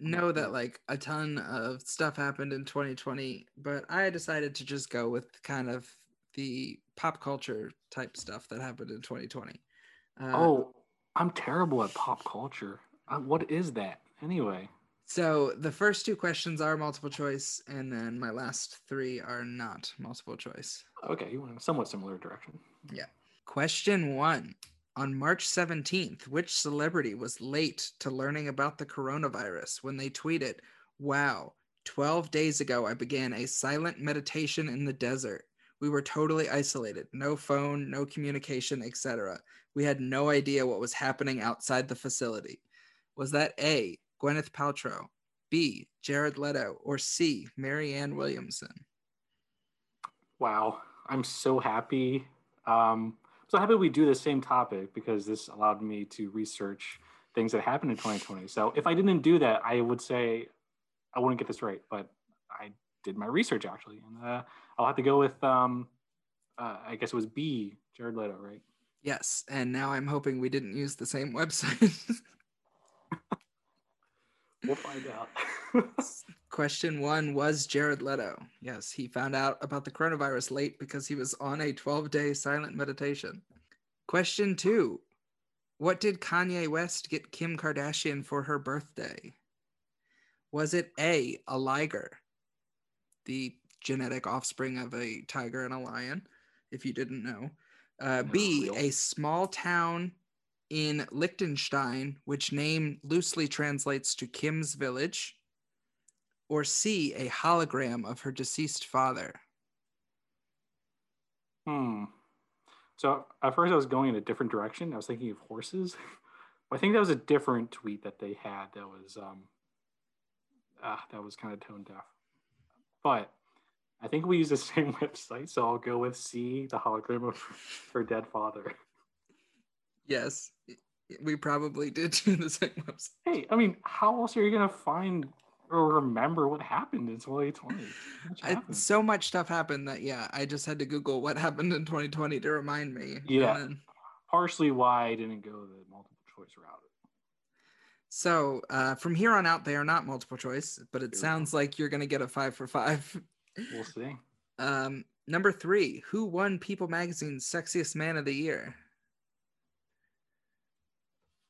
know that like a ton of stuff happened in 2020, but I decided to just go with kind of the pop culture type stuff that happened in 2020. Uh, oh, I'm terrible at pop culture. Uh, what is that anyway? So the first two questions are multiple choice, and then my last three are not multiple choice. Okay, you went in a somewhat similar direction. Yeah. Question one. On March 17th, which celebrity was late to learning about the coronavirus when they tweeted, Wow, 12 days ago I began a silent meditation in the desert. We were totally isolated, no phone, no communication, etc. We had no idea what was happening outside the facility. Was that A, Gwyneth Paltrow, B, Jared Leto, or C, Marianne Williamson? Wow, I'm so happy. Um, so happy we do the same topic because this allowed me to research things that happened in 2020. So if I didn't do that, I would say I wouldn't get this right, but I did my research actually, and uh, I'll have to go with um, uh, I guess it was B, Jared Leto, right? Yes, and now I'm hoping we didn't use the same website. we'll find out. Question one was Jared Leto. Yes, he found out about the coronavirus late because he was on a 12 day silent meditation. Question two What did Kanye West get Kim Kardashian for her birthday? Was it A, a liger, the genetic offspring of a tiger and a lion, if you didn't know? Uh, B, a small town in Liechtenstein, which name loosely translates to Kim's village or C, a hologram of her deceased father? Hmm. So at first I was going in a different direction. I was thinking of horses. I think that was a different tweet that they had that was um ah, that was kind of tone deaf. But I think we use the same website, so I'll go with C, the hologram of her dead father. Yes, we probably did do the same website. Hey, I mean, how else are you gonna find or remember what happened in 2020. I, so much stuff happened that yeah, I just had to Google what happened in 2020 to remind me. Yeah, then... partially why I didn't go the multiple choice route. So uh, from here on out, they are not multiple choice, but it sounds like you're going to get a five for five. We'll see. Um, number three, who won People Magazine's Sexiest Man of the Year?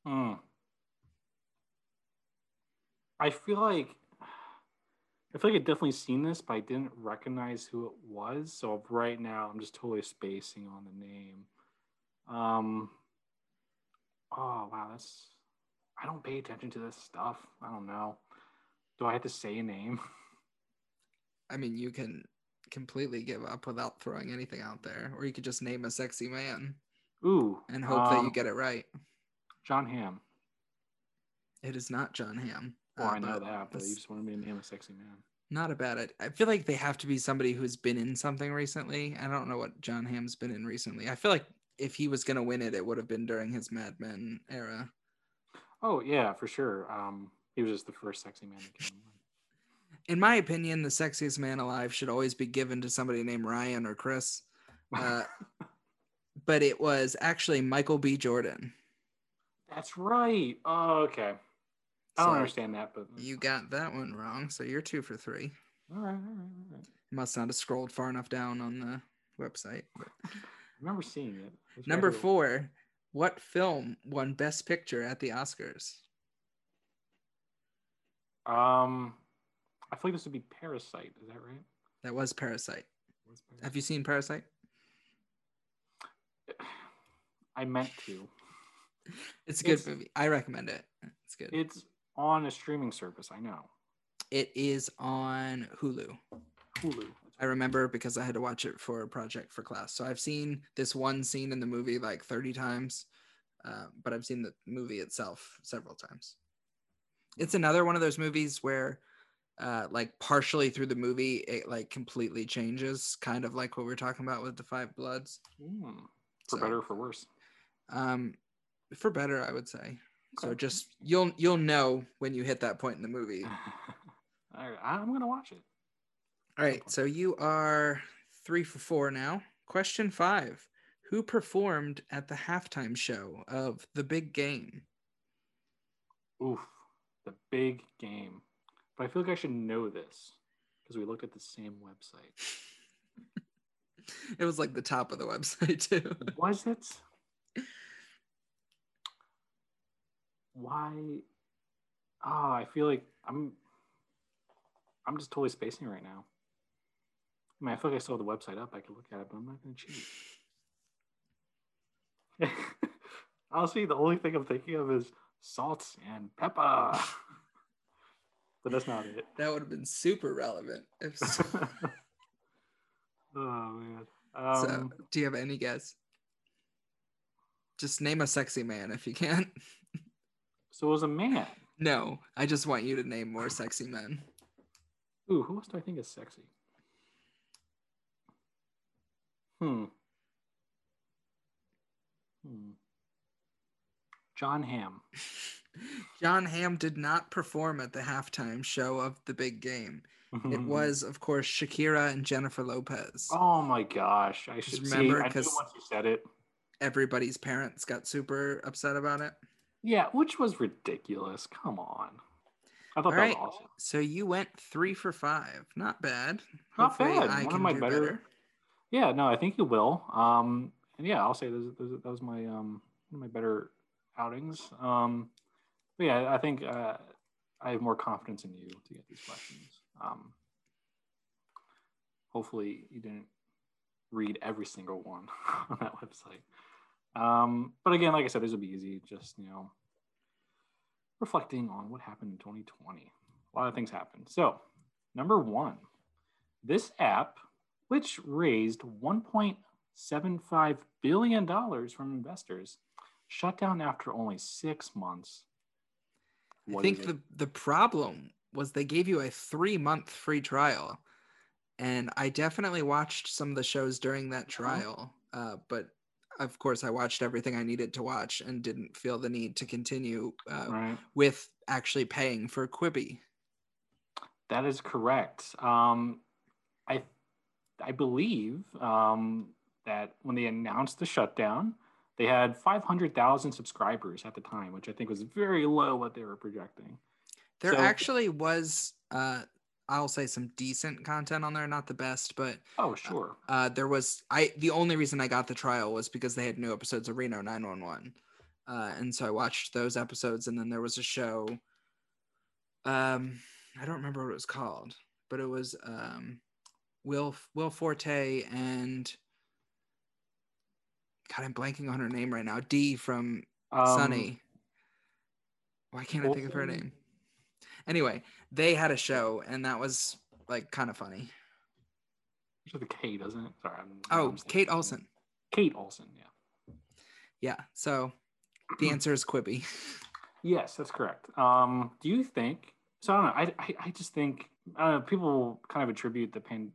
Hmm. I feel like I feel like I've definitely seen this, but I didn't recognize who it was. So right now, I'm just totally spacing on the name. Um. Oh wow, that's. I don't pay attention to this stuff. I don't know. Do I have to say a name? I mean, you can completely give up without throwing anything out there, or you could just name a sexy man. Ooh. And hope um, that you um, get it right. Jon Hamm. It is not Jon Hamm. Well, uh, I know that, but you just want me to name a sexy man. Not about it. I feel like they have to be somebody who's been in something recently. I don't know what Jon Hamm's been in recently. I feel like if he was gonna win it, it would have been during his Mad Men era. Oh yeah, for sure. Um, he was just the first sexy man that came. In my opinion, the sexiest man alive should always be given to somebody named Ryan or Chris. Uh, but it was actually Michael B. Jordan. That's right. Oh, okay. I don't so understand that, but you got that one wrong. So you're two for three. All right, all right, all right. Must not have scrolled far enough down on the website. But. I remember seeing it. it Number four. What film won Best Picture at the Oscars? Um, I feel like this would be Parasite. Is that right? That was Parasite. Was Parasite. Have you seen Parasite? I meant to. It's a good it's, movie. I recommend it. It's good. It's on a streaming service. I know. It is on Hulu. Hulu. I remember because I had to watch it for a project for class. So I've seen this one scene in the movie like 30 times, uh, but I've seen the movie itself several times. It's another one of those movies where, uh, like, partially through the movie, it like completely changes, kind of like what we are talking about with the Five Bloods. Mm. For so, better or for worse? Um, for better, I would say. So just you'll you'll know when you hit that point in the movie. Right, I'm gonna watch it. All right, so you are three for four now. Question five: Who performed at the halftime show of The Big Game? Oof. the big game. But I feel like I should know this because we looked at the same website. it was like the top of the website too. Was it? Why? Ah, I feel like I'm. I'm just totally spacing right now. I mean, I feel like I have the website up. I could look at it, but I'm not going to cheat. Honestly, the only thing I'm thinking of is salt and pepper. but that's not it. That would have been super relevant. If so. oh man. Um, so, do you have any guess? Just name a sexy man if you can. so it was a man. No, I just want you to name more sexy men. Ooh, who else do I think is sexy? Hmm. Hmm. Jon Hamm. Jon Hamm did not perform at the halftime show of the big game. it was, of course, Shakira and Jennifer Lopez. Oh my gosh! I should remember because once you said it, everybody's parents got super upset about it. Yeah, which was ridiculous. Come on. I thought All that right. was awesome. So you went three for five. Not bad. Not Hopefully bad. I One of my better, better. Yeah, no, I think you will. Um, and yeah, I'll say those, those, that was my um my better outings. Um, but yeah, I think uh, I have more confidence in you to get these questions. Um, hopefully, you didn't read every single one on that website. Um, but again, like I said, this will be easy. Just you know, reflecting on what happened in 2020. A lot of things happened. So, number one, this app, which raised 1.75 billion dollars from investors, shut down after only six months. What I think the, the problem was they gave you a three month free trial. And I definitely watched some of the shows during that uh-huh. trial. Uh, but of course, I watched everything I needed to watch and didn't feel the need to continue uh, right. with actually paying for Quibi. That is correct. Um, I I believe um, that when they announced the shutdown, they had 500,000 subscribers at the time, which I think was very low what they were projecting. There so, actually was, uh, I'll say, some decent content on there. Not the best, but oh sure. Uh, uh, there was. I the only reason I got the trial was because they had new episodes of Reno 911, uh, and so I watched those episodes. And then there was a show. Um, I don't remember what it was called, but it was um, Will Will Forte and God, I'm blanking on her name right now. Dee from um, Sunny. Why can't I think of her name? Anyway, they had a show, and that was like kind of funny. It's with a K, doesn't it? Sorry. I'm, oh, I'm Kate Olsen. Kate Olsen, yeah. Yeah. So the answer is Quibi. yes, that's correct. Um, do you think? So I don't know. I, I, I just think Know. People kind of attribute the pan,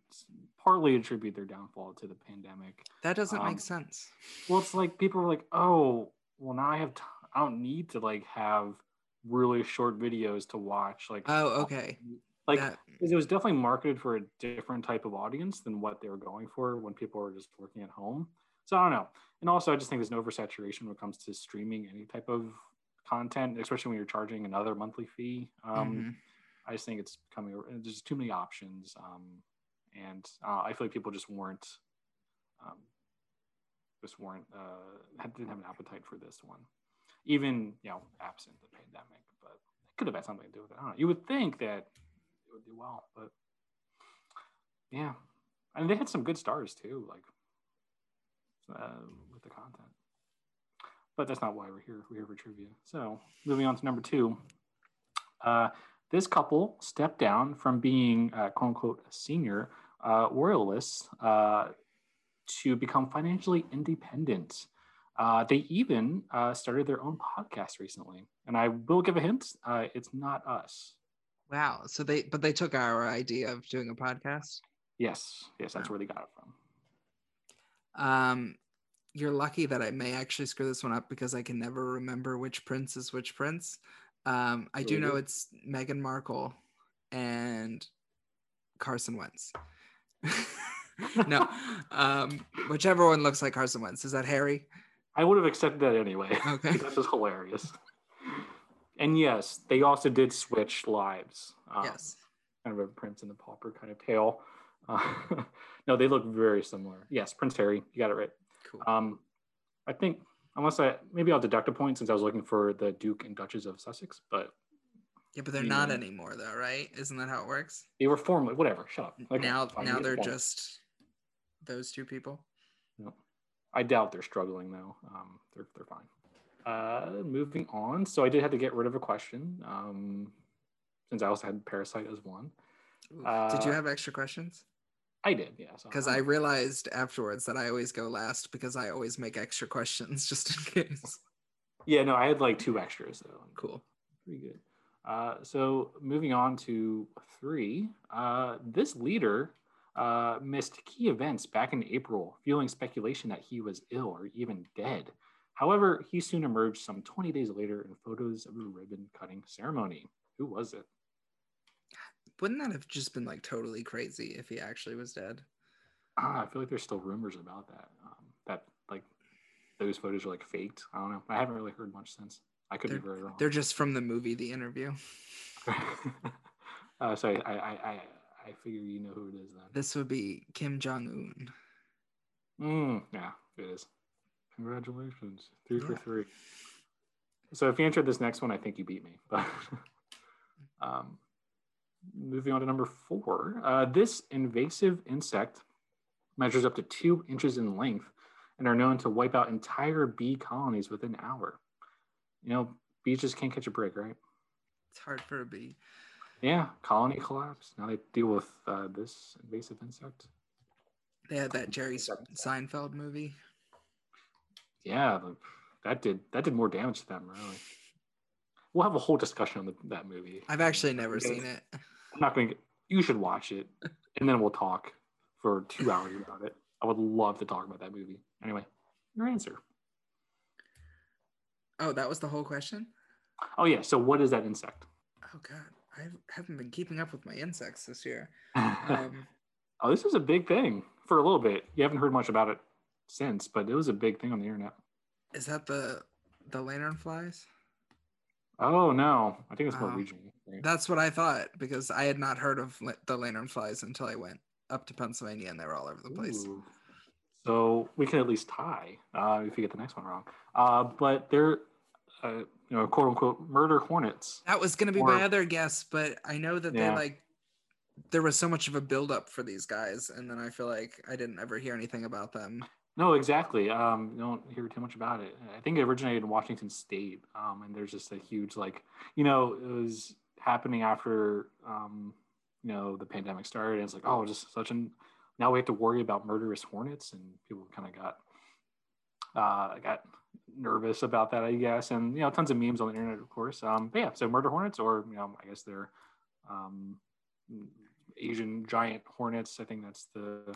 partly attribute their downfall to the pandemic. That doesn't um, make sense. Well, it's like people are like, oh, well now I have, t- I don't need to like have really short videos to watch. Like, oh, okay. Like that... it was definitely marketed for a different type of audience than what they were going for when people were just working at home. So I don't know. And also, I just think there's an oversaturation when it comes to streaming any type of content, especially when you're charging another monthly fee. Um, mm-hmm. I just think it's becoming there's too many options. Um, and uh, I feel like people just weren't um, just weren't uh, didn't have an appetite for this one, even you know absent the pandemic. But it could have had something to do with it. I don't know. You would think that it would do well, but yeah, and they had some good stars too, like uh, with the content. But that's not why we're here. We're here for trivia. So moving on to number two. Uh, this couple stepped down from being uh, quote unquote senior uh, royalists uh, to become financially independent. Uh, they even uh, started their own podcast recently, and I will give a hint: uh, it's not us. Wow! So they, but they took our idea of doing a podcast. Yes, yes, that's where they got it from. Um, you're lucky that I may actually screw this one up because I can never remember which prince is which prince. Um, I do know it's Meghan Markle and Carson Wentz. no, um, whichever one looks like Carson Wentz. Is that Harry? I would have accepted that anyway. Okay, that's just hilarious. And yes, they also did switch lives. Um, yes. Kind of a Prince and the Pauper kind of tale. Uh, no, they look very similar. Yes, Prince Harry. You got it right. Cool. Um, I think unless I maybe I'll deduct a point since I was looking for the Duke and Duchess of Sussex, but yeah, but they're you not anymore, though, right? Isn't that how it works? they were formerly whatever. Shut up. Okay, now, now you get the they're just those two people. No. I doubt they're struggling though. Um, they're they're fine. Uh, moving on. So I did have to get rid of a question. Um, since I also had Parasite as one. Ooh. Did you Uh, have extra questions? I did, yes. Because I realized afterwards that I always go last because I always make extra questions just in case. yeah, no, I had like two extras though. Cool. Pretty good. Uh, so moving on to three, uh, this leader uh, missed key events back in April, fueling speculation that he was ill or even dead. However, he soon emerged some 20 days later in photos of a ribbon cutting ceremony. Who was it? Wouldn't that have just been like totally crazy if he actually was dead? Ah, I feel like there's still rumors about that. Um, that like those photos are like faked. I don't know. I haven't really heard much since. I could be very wrong. They're just from the movie The Interview. uh, sorry, I, I, I, I figure you know who it is then. This would be Kim Jong Un. Mm, yeah, it is. Congratulations, three for three. So if you answered this next one, I think you beat me. But um, moving on to number four, uh, this invasive insect measures up to two inches in length and are known to wipe out entire bee colonies within an hour. You know, bees just can't catch a break, right? It's hard for a bee. Yeah, colony collapse. Now they deal with uh, this invasive insect. They had that Jerry Seinfeld movie. Yeah, that did that did more damage to them, really. We'll have a whole discussion on the, that movie. I've actually never seen it. I'm not going to. You should watch it, and then we'll talk for two hours about it. I would love to talk about that movie. Anyway, your answer. Oh, that was the whole question? Oh yeah. So what is that insect? Oh, God. I haven't been keeping up with my insects this year. Um, oh, this was a big thing for a little bit. You haven't heard much about it since, but it was a big thing on the internet. is that the the lantern flies? Oh no, I think it's more Oh. regional. right? That's what I thought because I had not heard of the lantern flies until I went up to Pennsylvania and they were all over the place. Ooh. So we can at least tie uh, if you get the next one wrong. Uh, but they're, uh, you know, quote unquote murder hornets. That was going to be Or- my other guess, but I know that Yeah. they like there was so much of a buildup for these guys, and then I feel like I didn't ever hear anything about them. No, exactly. Um, you don't hear too much about it. I think it originated in Washington State, um, and there's just a huge like, you know, it was happening after, um, you know, the pandemic started. And it's like, oh, just such an. Now we have to worry about murderous hornets, and people kind of got, uh, got nervous about that, I guess. And you know, tons of memes on the internet, of course. Um, but yeah, so murder hornets, or you know, I guess they're um, Asian giant hornets. I think that's the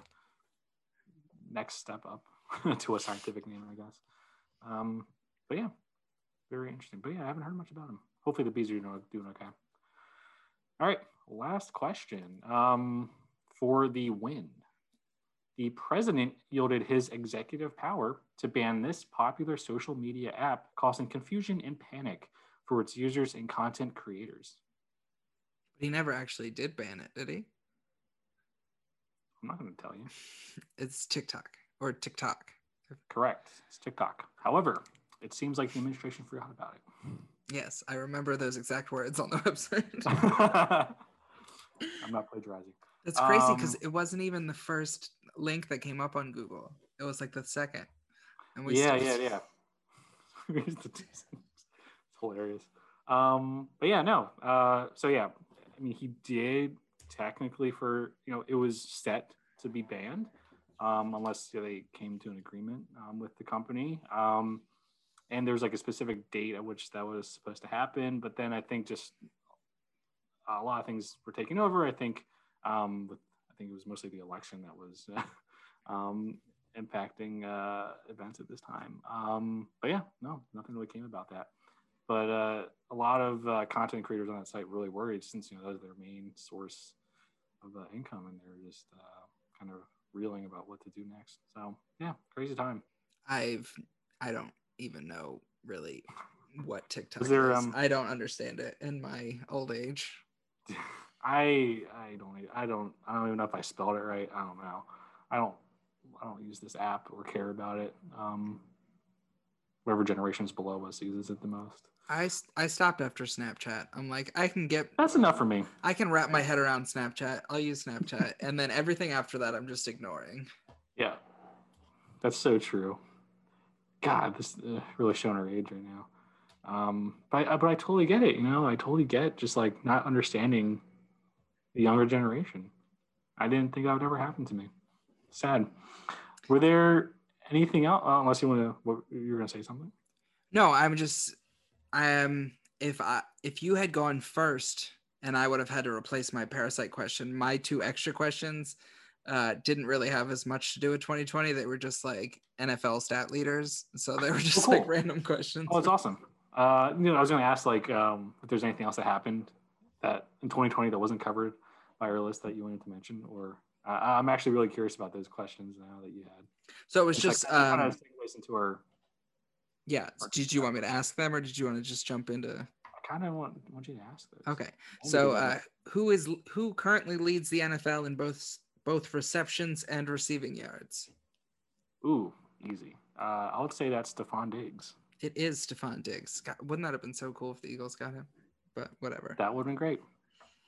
next step up to a scientific name, I guess. Um, but yeah, very interesting. But yeah, I haven't heard much about them. Hopefully, the bees are doing, doing okay. All right, last question um, for the win. The president yielded his executive power to ban this popular social media app, causing confusion and panic for its users and content creators. But he never actually did ban it, did he? I'm not going to tell you. It's TikTok or TikTok. Correct. It's TikTok. However, it seems like the administration forgot about it. Yes, I remember those exact words on the website. I'm not plagiarizing. That's crazy because Um, it wasn't even the first link that came up on Google. It was like the second. And Yeah, still- yeah, yeah. Here's the two cents. it's hilarious. Um, but yeah, no. Uh, so yeah, I mean, he did technically for you know it was set to be banned, um, unless they came to an agreement um, with the company. Um, and there's like a specific date at which that was supposed to happen. But then I think just a lot of things were taken over. I think um, with I think it was mostly the election that was um, impacting uh, events at this time. Um, but yeah, no, nothing really came about that. But uh, a lot of uh, content creators on that site really worried since you know that was their main source of uh, income, and they're just uh, kind of reeling about what to do next. So yeah, crazy time. I've I don't even know really what TikTok is. there, um, I don't understand it in my old age. I I don't I don't I don't even know if I spelled it right. I don't know. I don't I don't use this app or care about it. Um, whatever generations below us uses it the most. I, I stopped after Snapchat. I'm like, I can get, That's enough for me. I can wrap my head around Snapchat. I'll use Snapchat. and then everything after that, I'm just ignoring. Yeah, that's so true. God, this uh, really showing our age right now. Um, but I, but I totally get it. You know, I totally get just like not understanding the younger generation. I didn't think that would ever happen to me. Sad. Were there anything else? Uh, unless you want to, you were gonna say something. No, I'm just, I am, if I, if you had gone first and I would have had to replace my parasite question, my two extra questions uh, didn't really have as much to do with 2020. They were just like NFL stat leaders. So they were just cool. like random questions. Oh, it's awesome. Uh, you know, I was gonna ask like um, if there's anything else that happened that in 2020 that wasn't covered by our list that you wanted to mention, or uh, I'm actually really curious about those questions now that you had. So it was It's like- just, kind um, of segues into our. Yeah. Did you want me to ask them or did you want to just jump into? I kind of want want you to ask this. Okay. So uh, who is who currently leads the NFL in both both receptions and receiving yards? ooh, easy. Uh, I would say that's Stefon Diggs. It is Stefon Diggs. God, wouldn't that have been so cool if the Eagles got him? But whatever. That would have been great,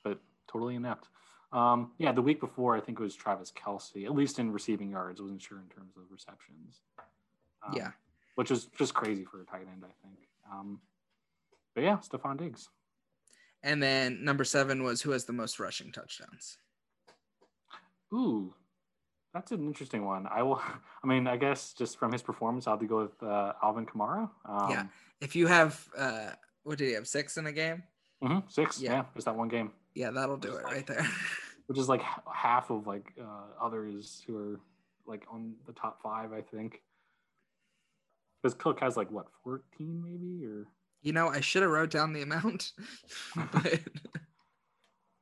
but totally inept. Um, yeah, the week before, I think it was Travis Kelce, at least in receiving yards. I wasn't sure in terms of receptions. Um, Yeah. Which is just crazy for a tight end, I think. Um, but yeah, Stefon Diggs. And then number seven was who has the most rushing touchdowns. Ooh, that's an interesting one. I will, I mean, I guess just from his performance, I'll have to go with uh, Alvin Kamara. Um, Yeah. If you have uh what did he have? Six in a game? Mm-hmm, six. Yeah. Yeah. just that one game, Yeah, that'll do it right there. which is like half of like uh, others who are like on the top five, I think. Because Cook has like what, 14 maybe? Or you know, I should have wrote down the amount. but?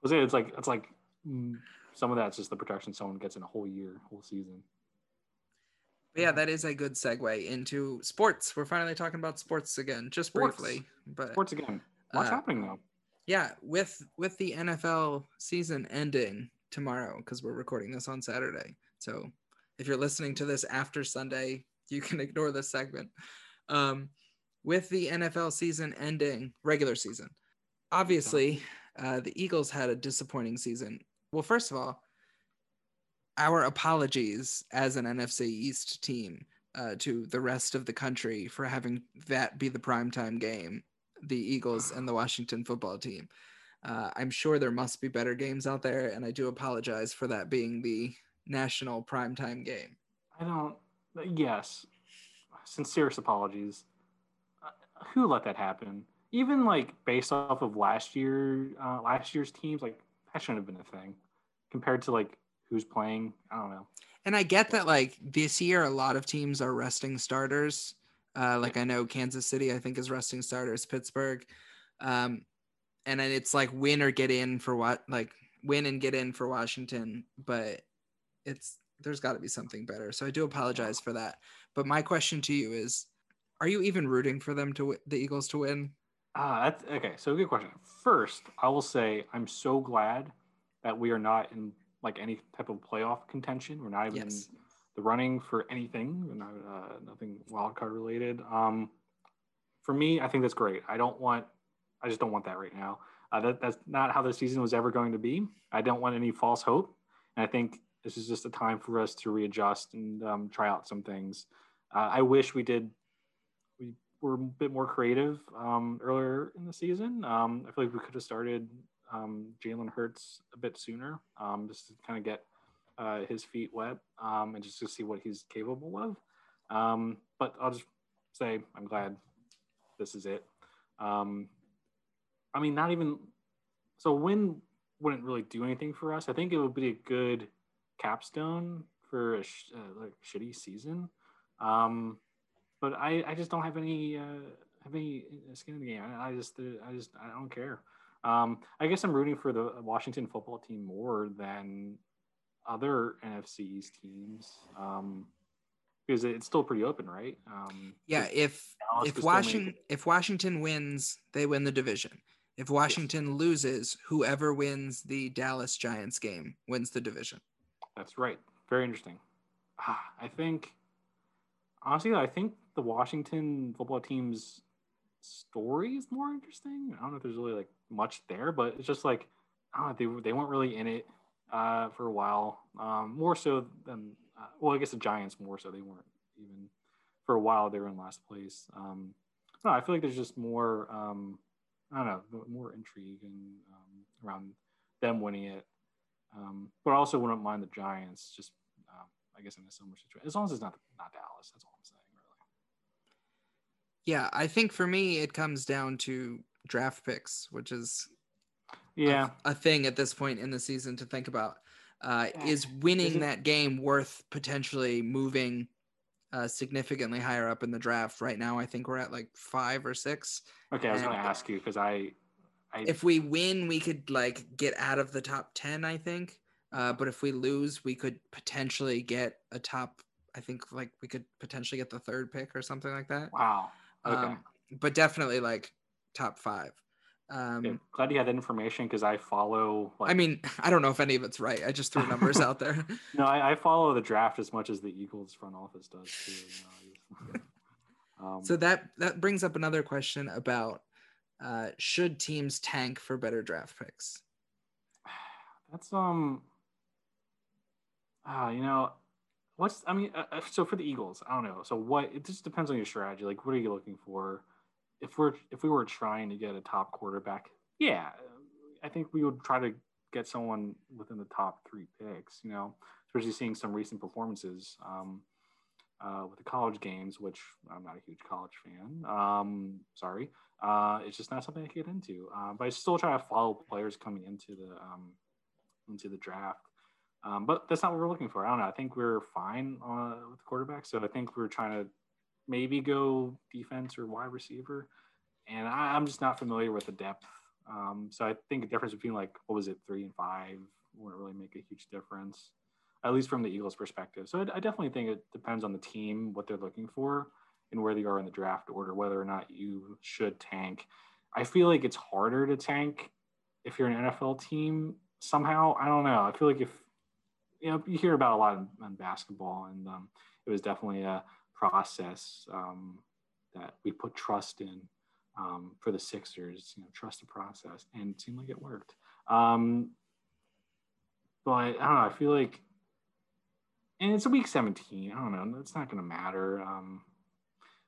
It's like, it's like mm, some of that's just the protection someone gets in a whole year, whole season. yeah, that is a good segue into sports. We're finally talking about sports again, just Sports. briefly. But Sports again. What's Uh, happening though? yeah with with the nfl season ending tomorrow because we're recording this on saturday so if you're listening to this after sunday you can ignore this segment um, with the nfl season ending regular season obviously uh, the eagles had a disappointing season well first of all our apologies as an nfc east team uh, to the rest of the country for having that be the primetime game the Eagles and the Washington football team. Uh, I'm sure there must be better games out there, and I do apologize for that being the national primetime game. I don't. Yes, sincerest apologies. Uh, who let that happen? Even like based off of last year, uh, last year's teams, like that shouldn't have been a thing. Compared to like who's playing, I don't know. And I get that, like this year, a lot of teams are resting starters. Uh, like I know Kansas City, I think, is resting starters. Pittsburgh, um, and then it's like win or get in for what, like win and get in for Washington. But it's there's got to be something better. So I do apologize for that. But my question to you is, are you even rooting for them to wi- the Eagles to win? Ah, that's okay. So good question. First, I will say I'm so glad that we are not in like any type of playoff contention. We're not even Yes. in the running for anything. We're not uh, nothing wild card related. Um, for me, I think that's great. I don't want. I just don't want that right now. Uh, that, that's not how the season was ever going to be. I don't want any false hope. And I think this is just a time for us to readjust and um, try out some things. Uh, I wish we did. We were a bit more creative um, earlier in the season. Um, I feel like we could have started um, Jalen Hurts a bit sooner, um, just to kind of get uh, his feet wet um, and just to see what he's capable of. But I'll just say I'm glad this is it. I mean, not even so. Win wouldn't really do anything for us. I think it would be a good capstone for a sh- uh, like shitty season. Um, but I, I just don't have any uh, have any skin in the game. I, I just uh, I just I don't care. Um, I guess I'm rooting for the Washington football team more than other NFC East teams. Um, because it's still pretty open, right? Um, Yeah, if Dallas if could still make Washington if Washington wins, they win the division. If Washington loses, whoever wins the Dallas Giants game wins the division. That's right. Very interesting. Ah, I think, honestly, I think the Washington football team's story is more interesting. I don't know if there's really like much there, but it's just like, know, they, they weren't really in it uh, for a while. Um, more so than, uh, well, I guess the Giants more so. They weren't even for a while. They were in last place. Um, no, I feel like there's just more, um, I don't know, more intrigue and um, around them winning it. Um, but I also wouldn't mind the Giants. Just, um, I guess, in a similar situation, as long as it's not not Dallas. That's all I'm saying, really. Yeah, I think for me it comes down to draft picks, which is. Yeah, a thing at this point in the season to think about. Uh, Yeah. is winning Is it- that game worth potentially moving uh, significantly higher up in the draft? Right now, I think we're at like five or six. Okay, I was going to ask you because I, I If we win, we could like get out of the top ten. I think. Uh, but if we lose, we could potentially get a top. I think like we could potentially get the third pick or something like that. wow. Okay, Um, but definitely like top five. Um, Yeah, glad you had that information because I follow. Like, I mean, I don't know if any of it's right. I just threw numbers out there. no, I, I follow the draft as much as the Eagles front office does too. you know, um, So that that brings up another question about uh, should teams tank for better draft picks? That's um. Ah, you know, what's I mean, uh, uh, so for the Eagles, I don't know. So what? It just depends on your strategy. Like, what are you looking for? If we're if we were trying to get a top quarterback, yeah, I think we would try to get someone within the top three picks. You know, especially seeing some recent performances um, uh, with the college games, which I'm not a huge college fan. Um, sorry, uh, it's just not something I get into. Uh, but I still try to follow players coming into the um, into the draft. Um, but that's not what we're looking for. I don't know. I think we're fine uh, with the quarterback. So I think we're trying to maybe go defense or wide receiver. And I, I'm just not familiar with the depth. Um, so I think the difference between like what was it, three and five, wouldn't really make a huge difference, at least from the Eagles' perspective. So I, I definitely think it depends on the team, what they're looking for, and where they are in the draft order, whether or not you should tank. I feel like it's harder to tank if you're an NFL team somehow. I don't know. I feel like if you know you hear about a lot in, in basketball, and um, it was definitely a process um, that we put trust in um, for the Sixers. You know, trust the process, and it seemed like it worked. Um, but I don't know. I feel like, and it's a week 17. I don't know. It's not going to matter. Um,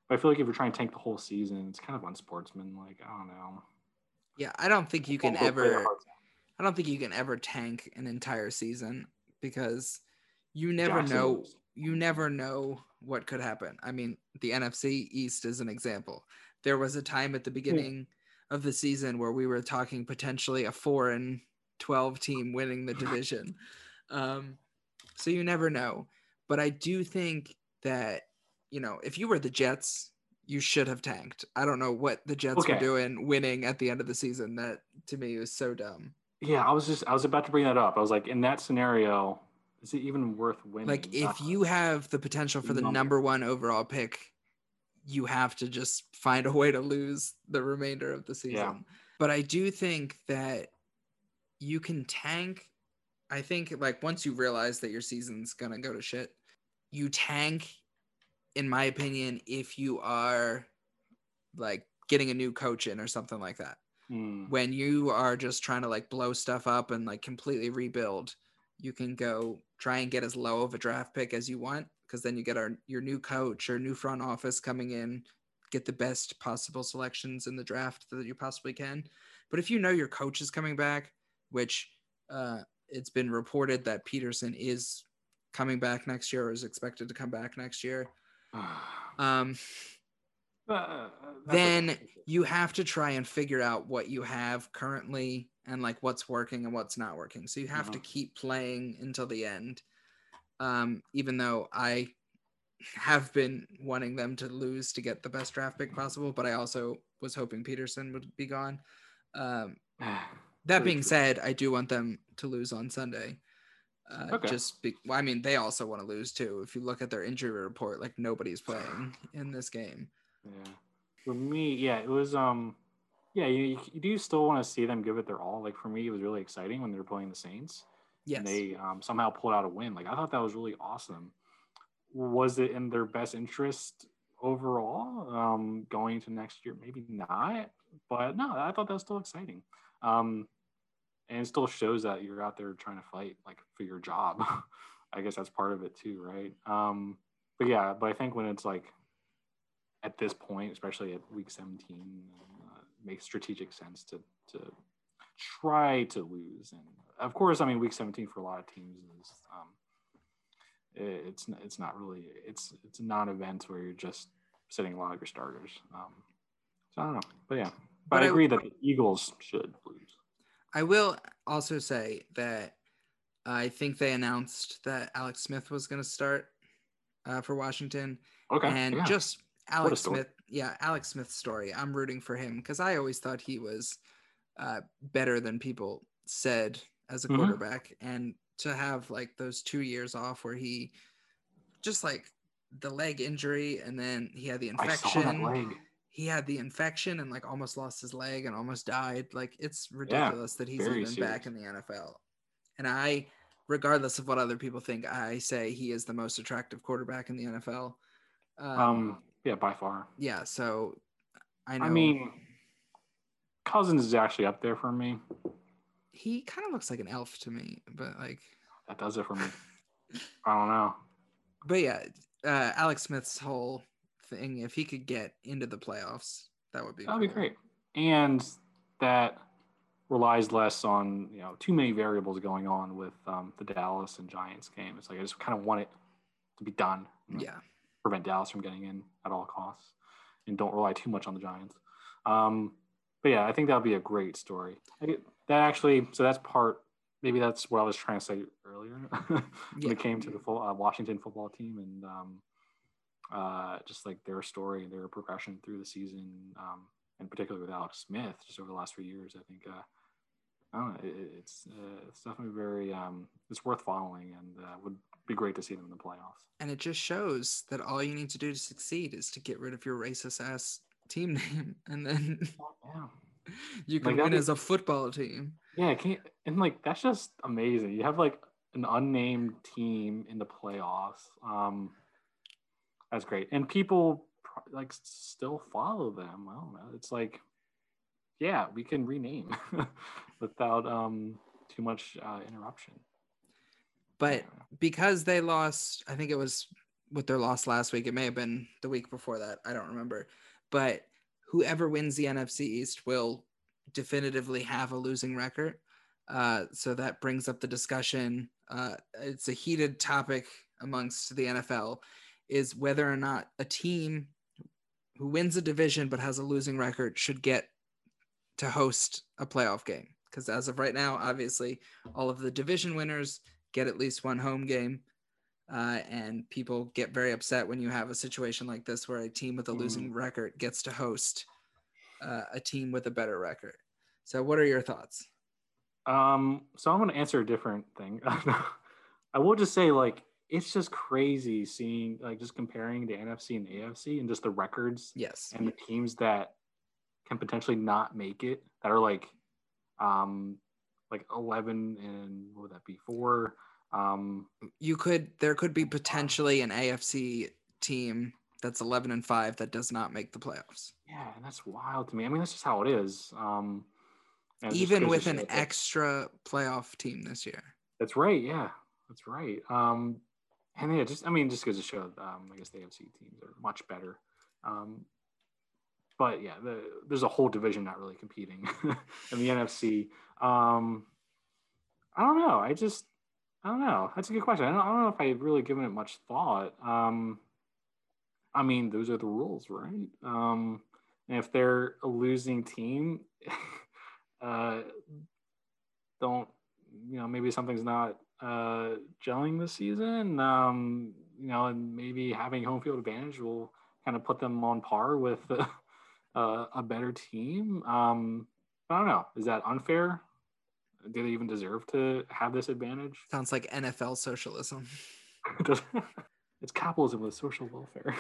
but I feel like if you're trying to tank the whole season, it's kind of unsportsmanlike. I don't know. Yeah, I don't think you can Also play the ever. I don't think you can ever tank an entire season because you never Jackson know. You never know what could happen. I mean, the NFC East is an example. There was a time at the beginning of the season where we were talking potentially a four and twelve team winning the division. Um, so you never know. But I do think that you know if you were the Jets, you should have tanked. I don't know what the Jets were doing winning at the end of the season. That to me was so dumb. Yeah, I was just I was about to bring that up. I was like, in that scenario, is it even worth winning? Like if Uh, you have the potential for the number. number one overall pick, you have to just find a way to lose the remainder of the season. Yeah. But I do think that you can tank. I think like once you realize that your season's gonna go to shit, you tank, in my opinion, if you are like getting a new coach in or something like that. hmm, when you are just trying to like blow stuff up and like completely rebuild, you can go try and get as low of a draft pick as you want because then you get our your new coach or new front office coming in, get the best possible selections in the draft that you possibly can. But if you know your coach is coming back, which uh, it's been reported that Pederson is coming back next year or is expected to come back next year, um, uh, then you have to try and figure out what you have currently and like what's working and what's not working. So you have to Mhm. keep playing until the end. Um, even though I have been wanting them to lose to get the best draft pick possible, but I also was hoping Pederson would be gone. Um, that Very being true. said, I do want them to lose on Sunday. Uh, Okay. Just, be, well, I mean, they also want to lose too. If you look at their injury report, like nobody's playing in this game. Yeah. For me, yeah, it was um yeah, you, you do still want to see them give it their all. Like for me, it was really exciting when they were playing the Saints. Yes. And they um, somehow pulled out a win. Like I thought that was really awesome. Was it in their best interest overall um, going to next year? Maybe not, but no, I thought that was still exciting. Um, and it still shows that you're out there trying to fight like for your job. I guess that's part of it too, right? Um, but yeah, but I think when it's like at this point, especially at week 17, uh, makes strategic sense to to try to lose. And of course, I mean, week 17 for a lot of teams is um, it- it's it's not really it's it's not non-event where you're just sitting a lot of your starters. Um, so I don't know, but yeah, but, But I I- agree that the Eagles should lose. I will also say that I think they announced that Alex Smith was going to start uh, for Washington. Okay, and yeah. just Alex. Smith, yeah, Alex Smith's story. I'm rooting for him because I always thought he was uh, better than people said as a Mhm. quarterback, and to have like those two years off where he just like the leg injury and then he had the I saw that infection. He had the infection and like almost lost his leg and almost died. Like it's ridiculous that he's even back in the NFL. And I, regardless of what other people think, I say he is the most attractive quarterback in the NFL. Um, Um, yeah, by far. yeah, so I know I mean, Cousins is actually up there for me. he kind of looks like an elf to me, but like, That does it for me. I don't know. but yeah, uh, Alex Smith's whole thing, if he could get into the playoffs, that would be That'd be great. And that relies less on you know too many variables going on with um, the Dallas and Giants game. It's like I just kind of want it to be done. you know, Yeah, Prevent Dallas from getting in at all costs, and don't rely too much on the Giants. Um, but yeah, I think that would be a great story. I get- that actually, so that's part. Maybe that's what I was trying to say earlier when Yeah. it came to the full, uh, Washington football team and um, uh, just like their story, their progression through the season, um, and particularly with Alex Smith, just over the last few years. I think uh, I don't know, it, it's uh, it's definitely very um, it's worth following, and uh, would be great to see them in the playoffs. and it just shows that all you need to do to succeed is to get rid of your racist ass team name, and then Yeah, you can Like, win that'd as a football team. yeah, I can't, and like that's just amazing. You have like an unnamed team in the playoffs. Um, that's great, and people like still follow them. I don't know. It's like, yeah, we can rename without um too much uh, interruption. But because they lost, I think it was with their loss last week. It may have been the week before that. I don't remember. But whoever wins the NFC East will definitively have a losing record. Uh, so that brings up the discussion. Uh, it's a heated topic amongst the NFL is whether or not a team who wins a division but has a losing record should get to host a playoff game. Because as of right now, obviously, all of the division winners get at least one home game. Uh, and people get very upset when you have a situation like this where a team with a losing record gets to host uh, a team with a better record. So, what are your thoughts? Um, so I'm going to answer a different thing. I will just say, like, it's just crazy seeing, like, just comparing the NFC and the AFC and just the records Yes. and the teams that can potentially not make it that are like, um, like 11 and what would that be? Four. Um, You could, there could be potentially an AFC team that's 11 and 5 that does not make the playoffs. yeah, and that's wild to me. I mean, that's just how it is. Um, and it just Even with an extra playoff team this year. That's right. Yeah, that's right. Um, and yeah, just I mean, just goes to show, um, I guess the AFC teams are much better. Um, but yeah, the, there's a whole division not really competing in the NFC. Um, I don't know. I just I don't know. That's a good question. I don't, I don't know if I've really given it much thought. Um, I mean, those are the rules, right? Um, and if they're a losing team, uh, don't you know? Maybe something's not uh, gelling this season. Um, you know, and maybe having home field advantage will kind of put them on par with uh, a better team. Um, I don't know. Is that unfair? do they even deserve to have this advantage? Sounds like NFL socialism. it's capitalism with social welfare.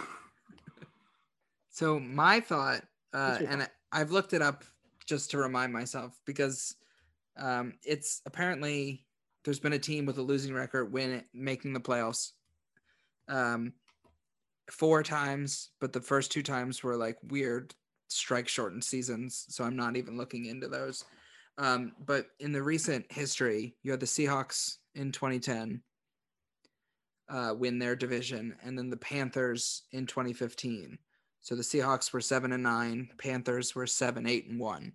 so my thought, uh, and thought? I've looked it up just to remind myself because um, it's apparently there's been a team with a losing record win making the playoffs um, four times, but the first two times were like weird strike shortened seasons. So I'm not even looking into those. Um, but in the recent history, you had the Seahawks in 2010 uh, win their division, and then the Panthers in 2015. So the Seahawks were seven and nine, Panthers were seven, eight, and one.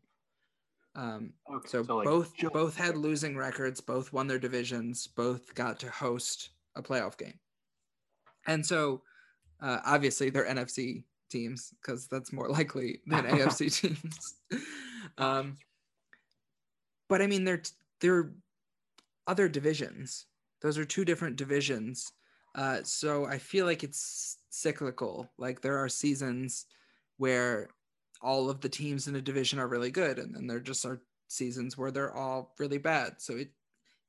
Um, Okay, so, like, both just- both had losing records, both won their divisions, both got to host a playoff game. And so uh, obviously they're NFC teams because that's more likely than AFC teams. um, but I mean they're they're other divisions. Those are two different divisions. Uh, so I feel like it's cyclical. Like there are seasons where all of the teams in a division are really good, and then there just are seasons where they're all really bad. So it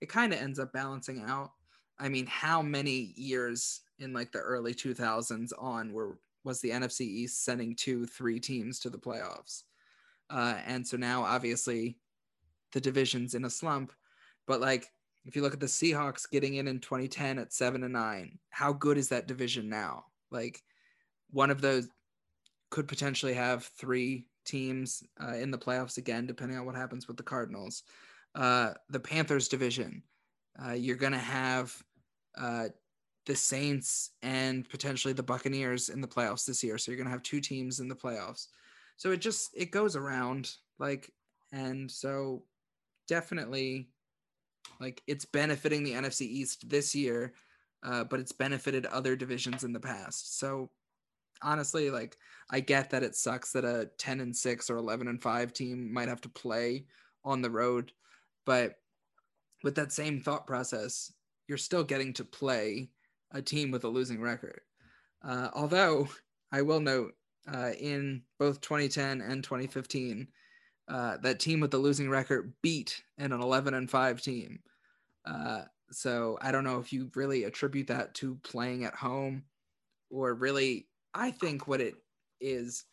it kind of ends up balancing out. I mean, how many years in like the early 2000s on were was the NFC East sending two, three teams to the playoffs? Uh, and so now, obviously, the division's in a slump. But like, if you look at the Seahawks getting in in 2010 at seven and nine, how good is that division now? Like, one of those could potentially have three teams uh, in the playoffs again, depending on what happens with the Cardinals. Uh, the Panthers division, uh, you're going to have uh, the Saints and potentially the Buccaneers in the playoffs this year. So you're going to have two teams in the playoffs. So it just it goes around like, and so definitely like it's benefiting the NFC East this year, uh, but it's benefited other divisions in the past. So honestly, like I get that it sucks that a 10 and 6 or 11 and 5 team might have to play on the road, but with that same thought process, you're still getting to play a team with a losing record. Uh, although I will note uh, in both 2010 and 2015, uh, that team with the losing record beat an 11 and 5 team. Uh, so I don't know if you really attribute that to playing at home or really, I think what it is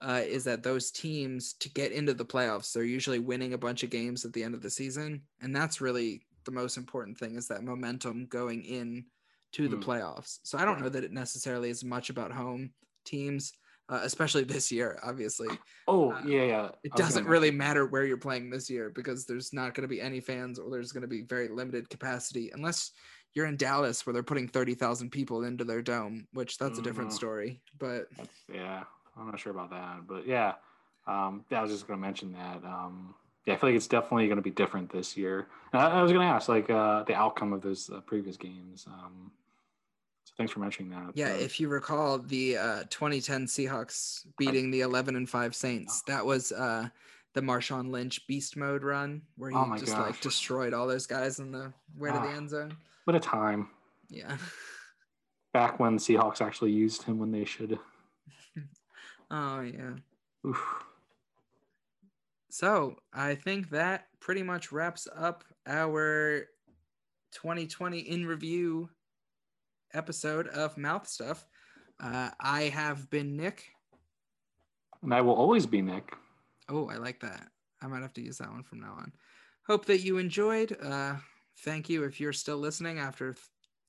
uh, is that those teams to get into the playoffs, they're usually winning a bunch of games at the end of the season. And that's really the most important thing is that momentum going in to the Mm. playoffs. So I don't know that it necessarily is much about home teams, uh, especially this year, obviously Oh Uh, yeah, yeah. it doesn't gonna really matter where you're playing this year because there's not going to be any fans or there's going to be very limited capacity unless you're in Dallas where they're putting 30,000 people into their dome, which that's a different Mhm. story. But That's, yeah, I'm not sure about that, but yeah, um, yeah, I was just going to mention that. Um, yeah, I feel like it's definitely going to be different this year. And I, I was going to ask like uh, the outcome of those uh, previous games. Um, so thanks for mentioning that. yeah, if you recall the uh, 2010 Seahawks beating the 11 and 5 Saints, that was uh, the Marshawn Lynch beast mode run where he Oh just like destroyed all those guys in the way to the Ah. end zone. What a time Yeah. back when Seahawks actually used him when they should. Oh, yeah. Oof. So I think that pretty much wraps up our 2020 in review episode of Mouth Stuff. Uh, I have been Nick. And I will always be Nick. Oh, I like that. I might have to use that one from now on. Hope that you enjoyed. Uh, thank you if you're still listening after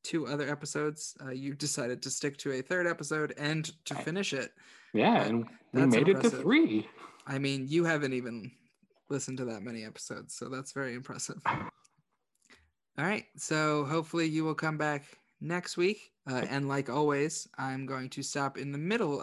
two other episodes. Uh, you decided to stick to a third episode and to finish it. Yeah, and we made it to three. I mean, you haven't even listened to that many episodes, so that's very impressive. All right, so hopefully you will come back next week. Uh, and like always, I'm going to stop in the middle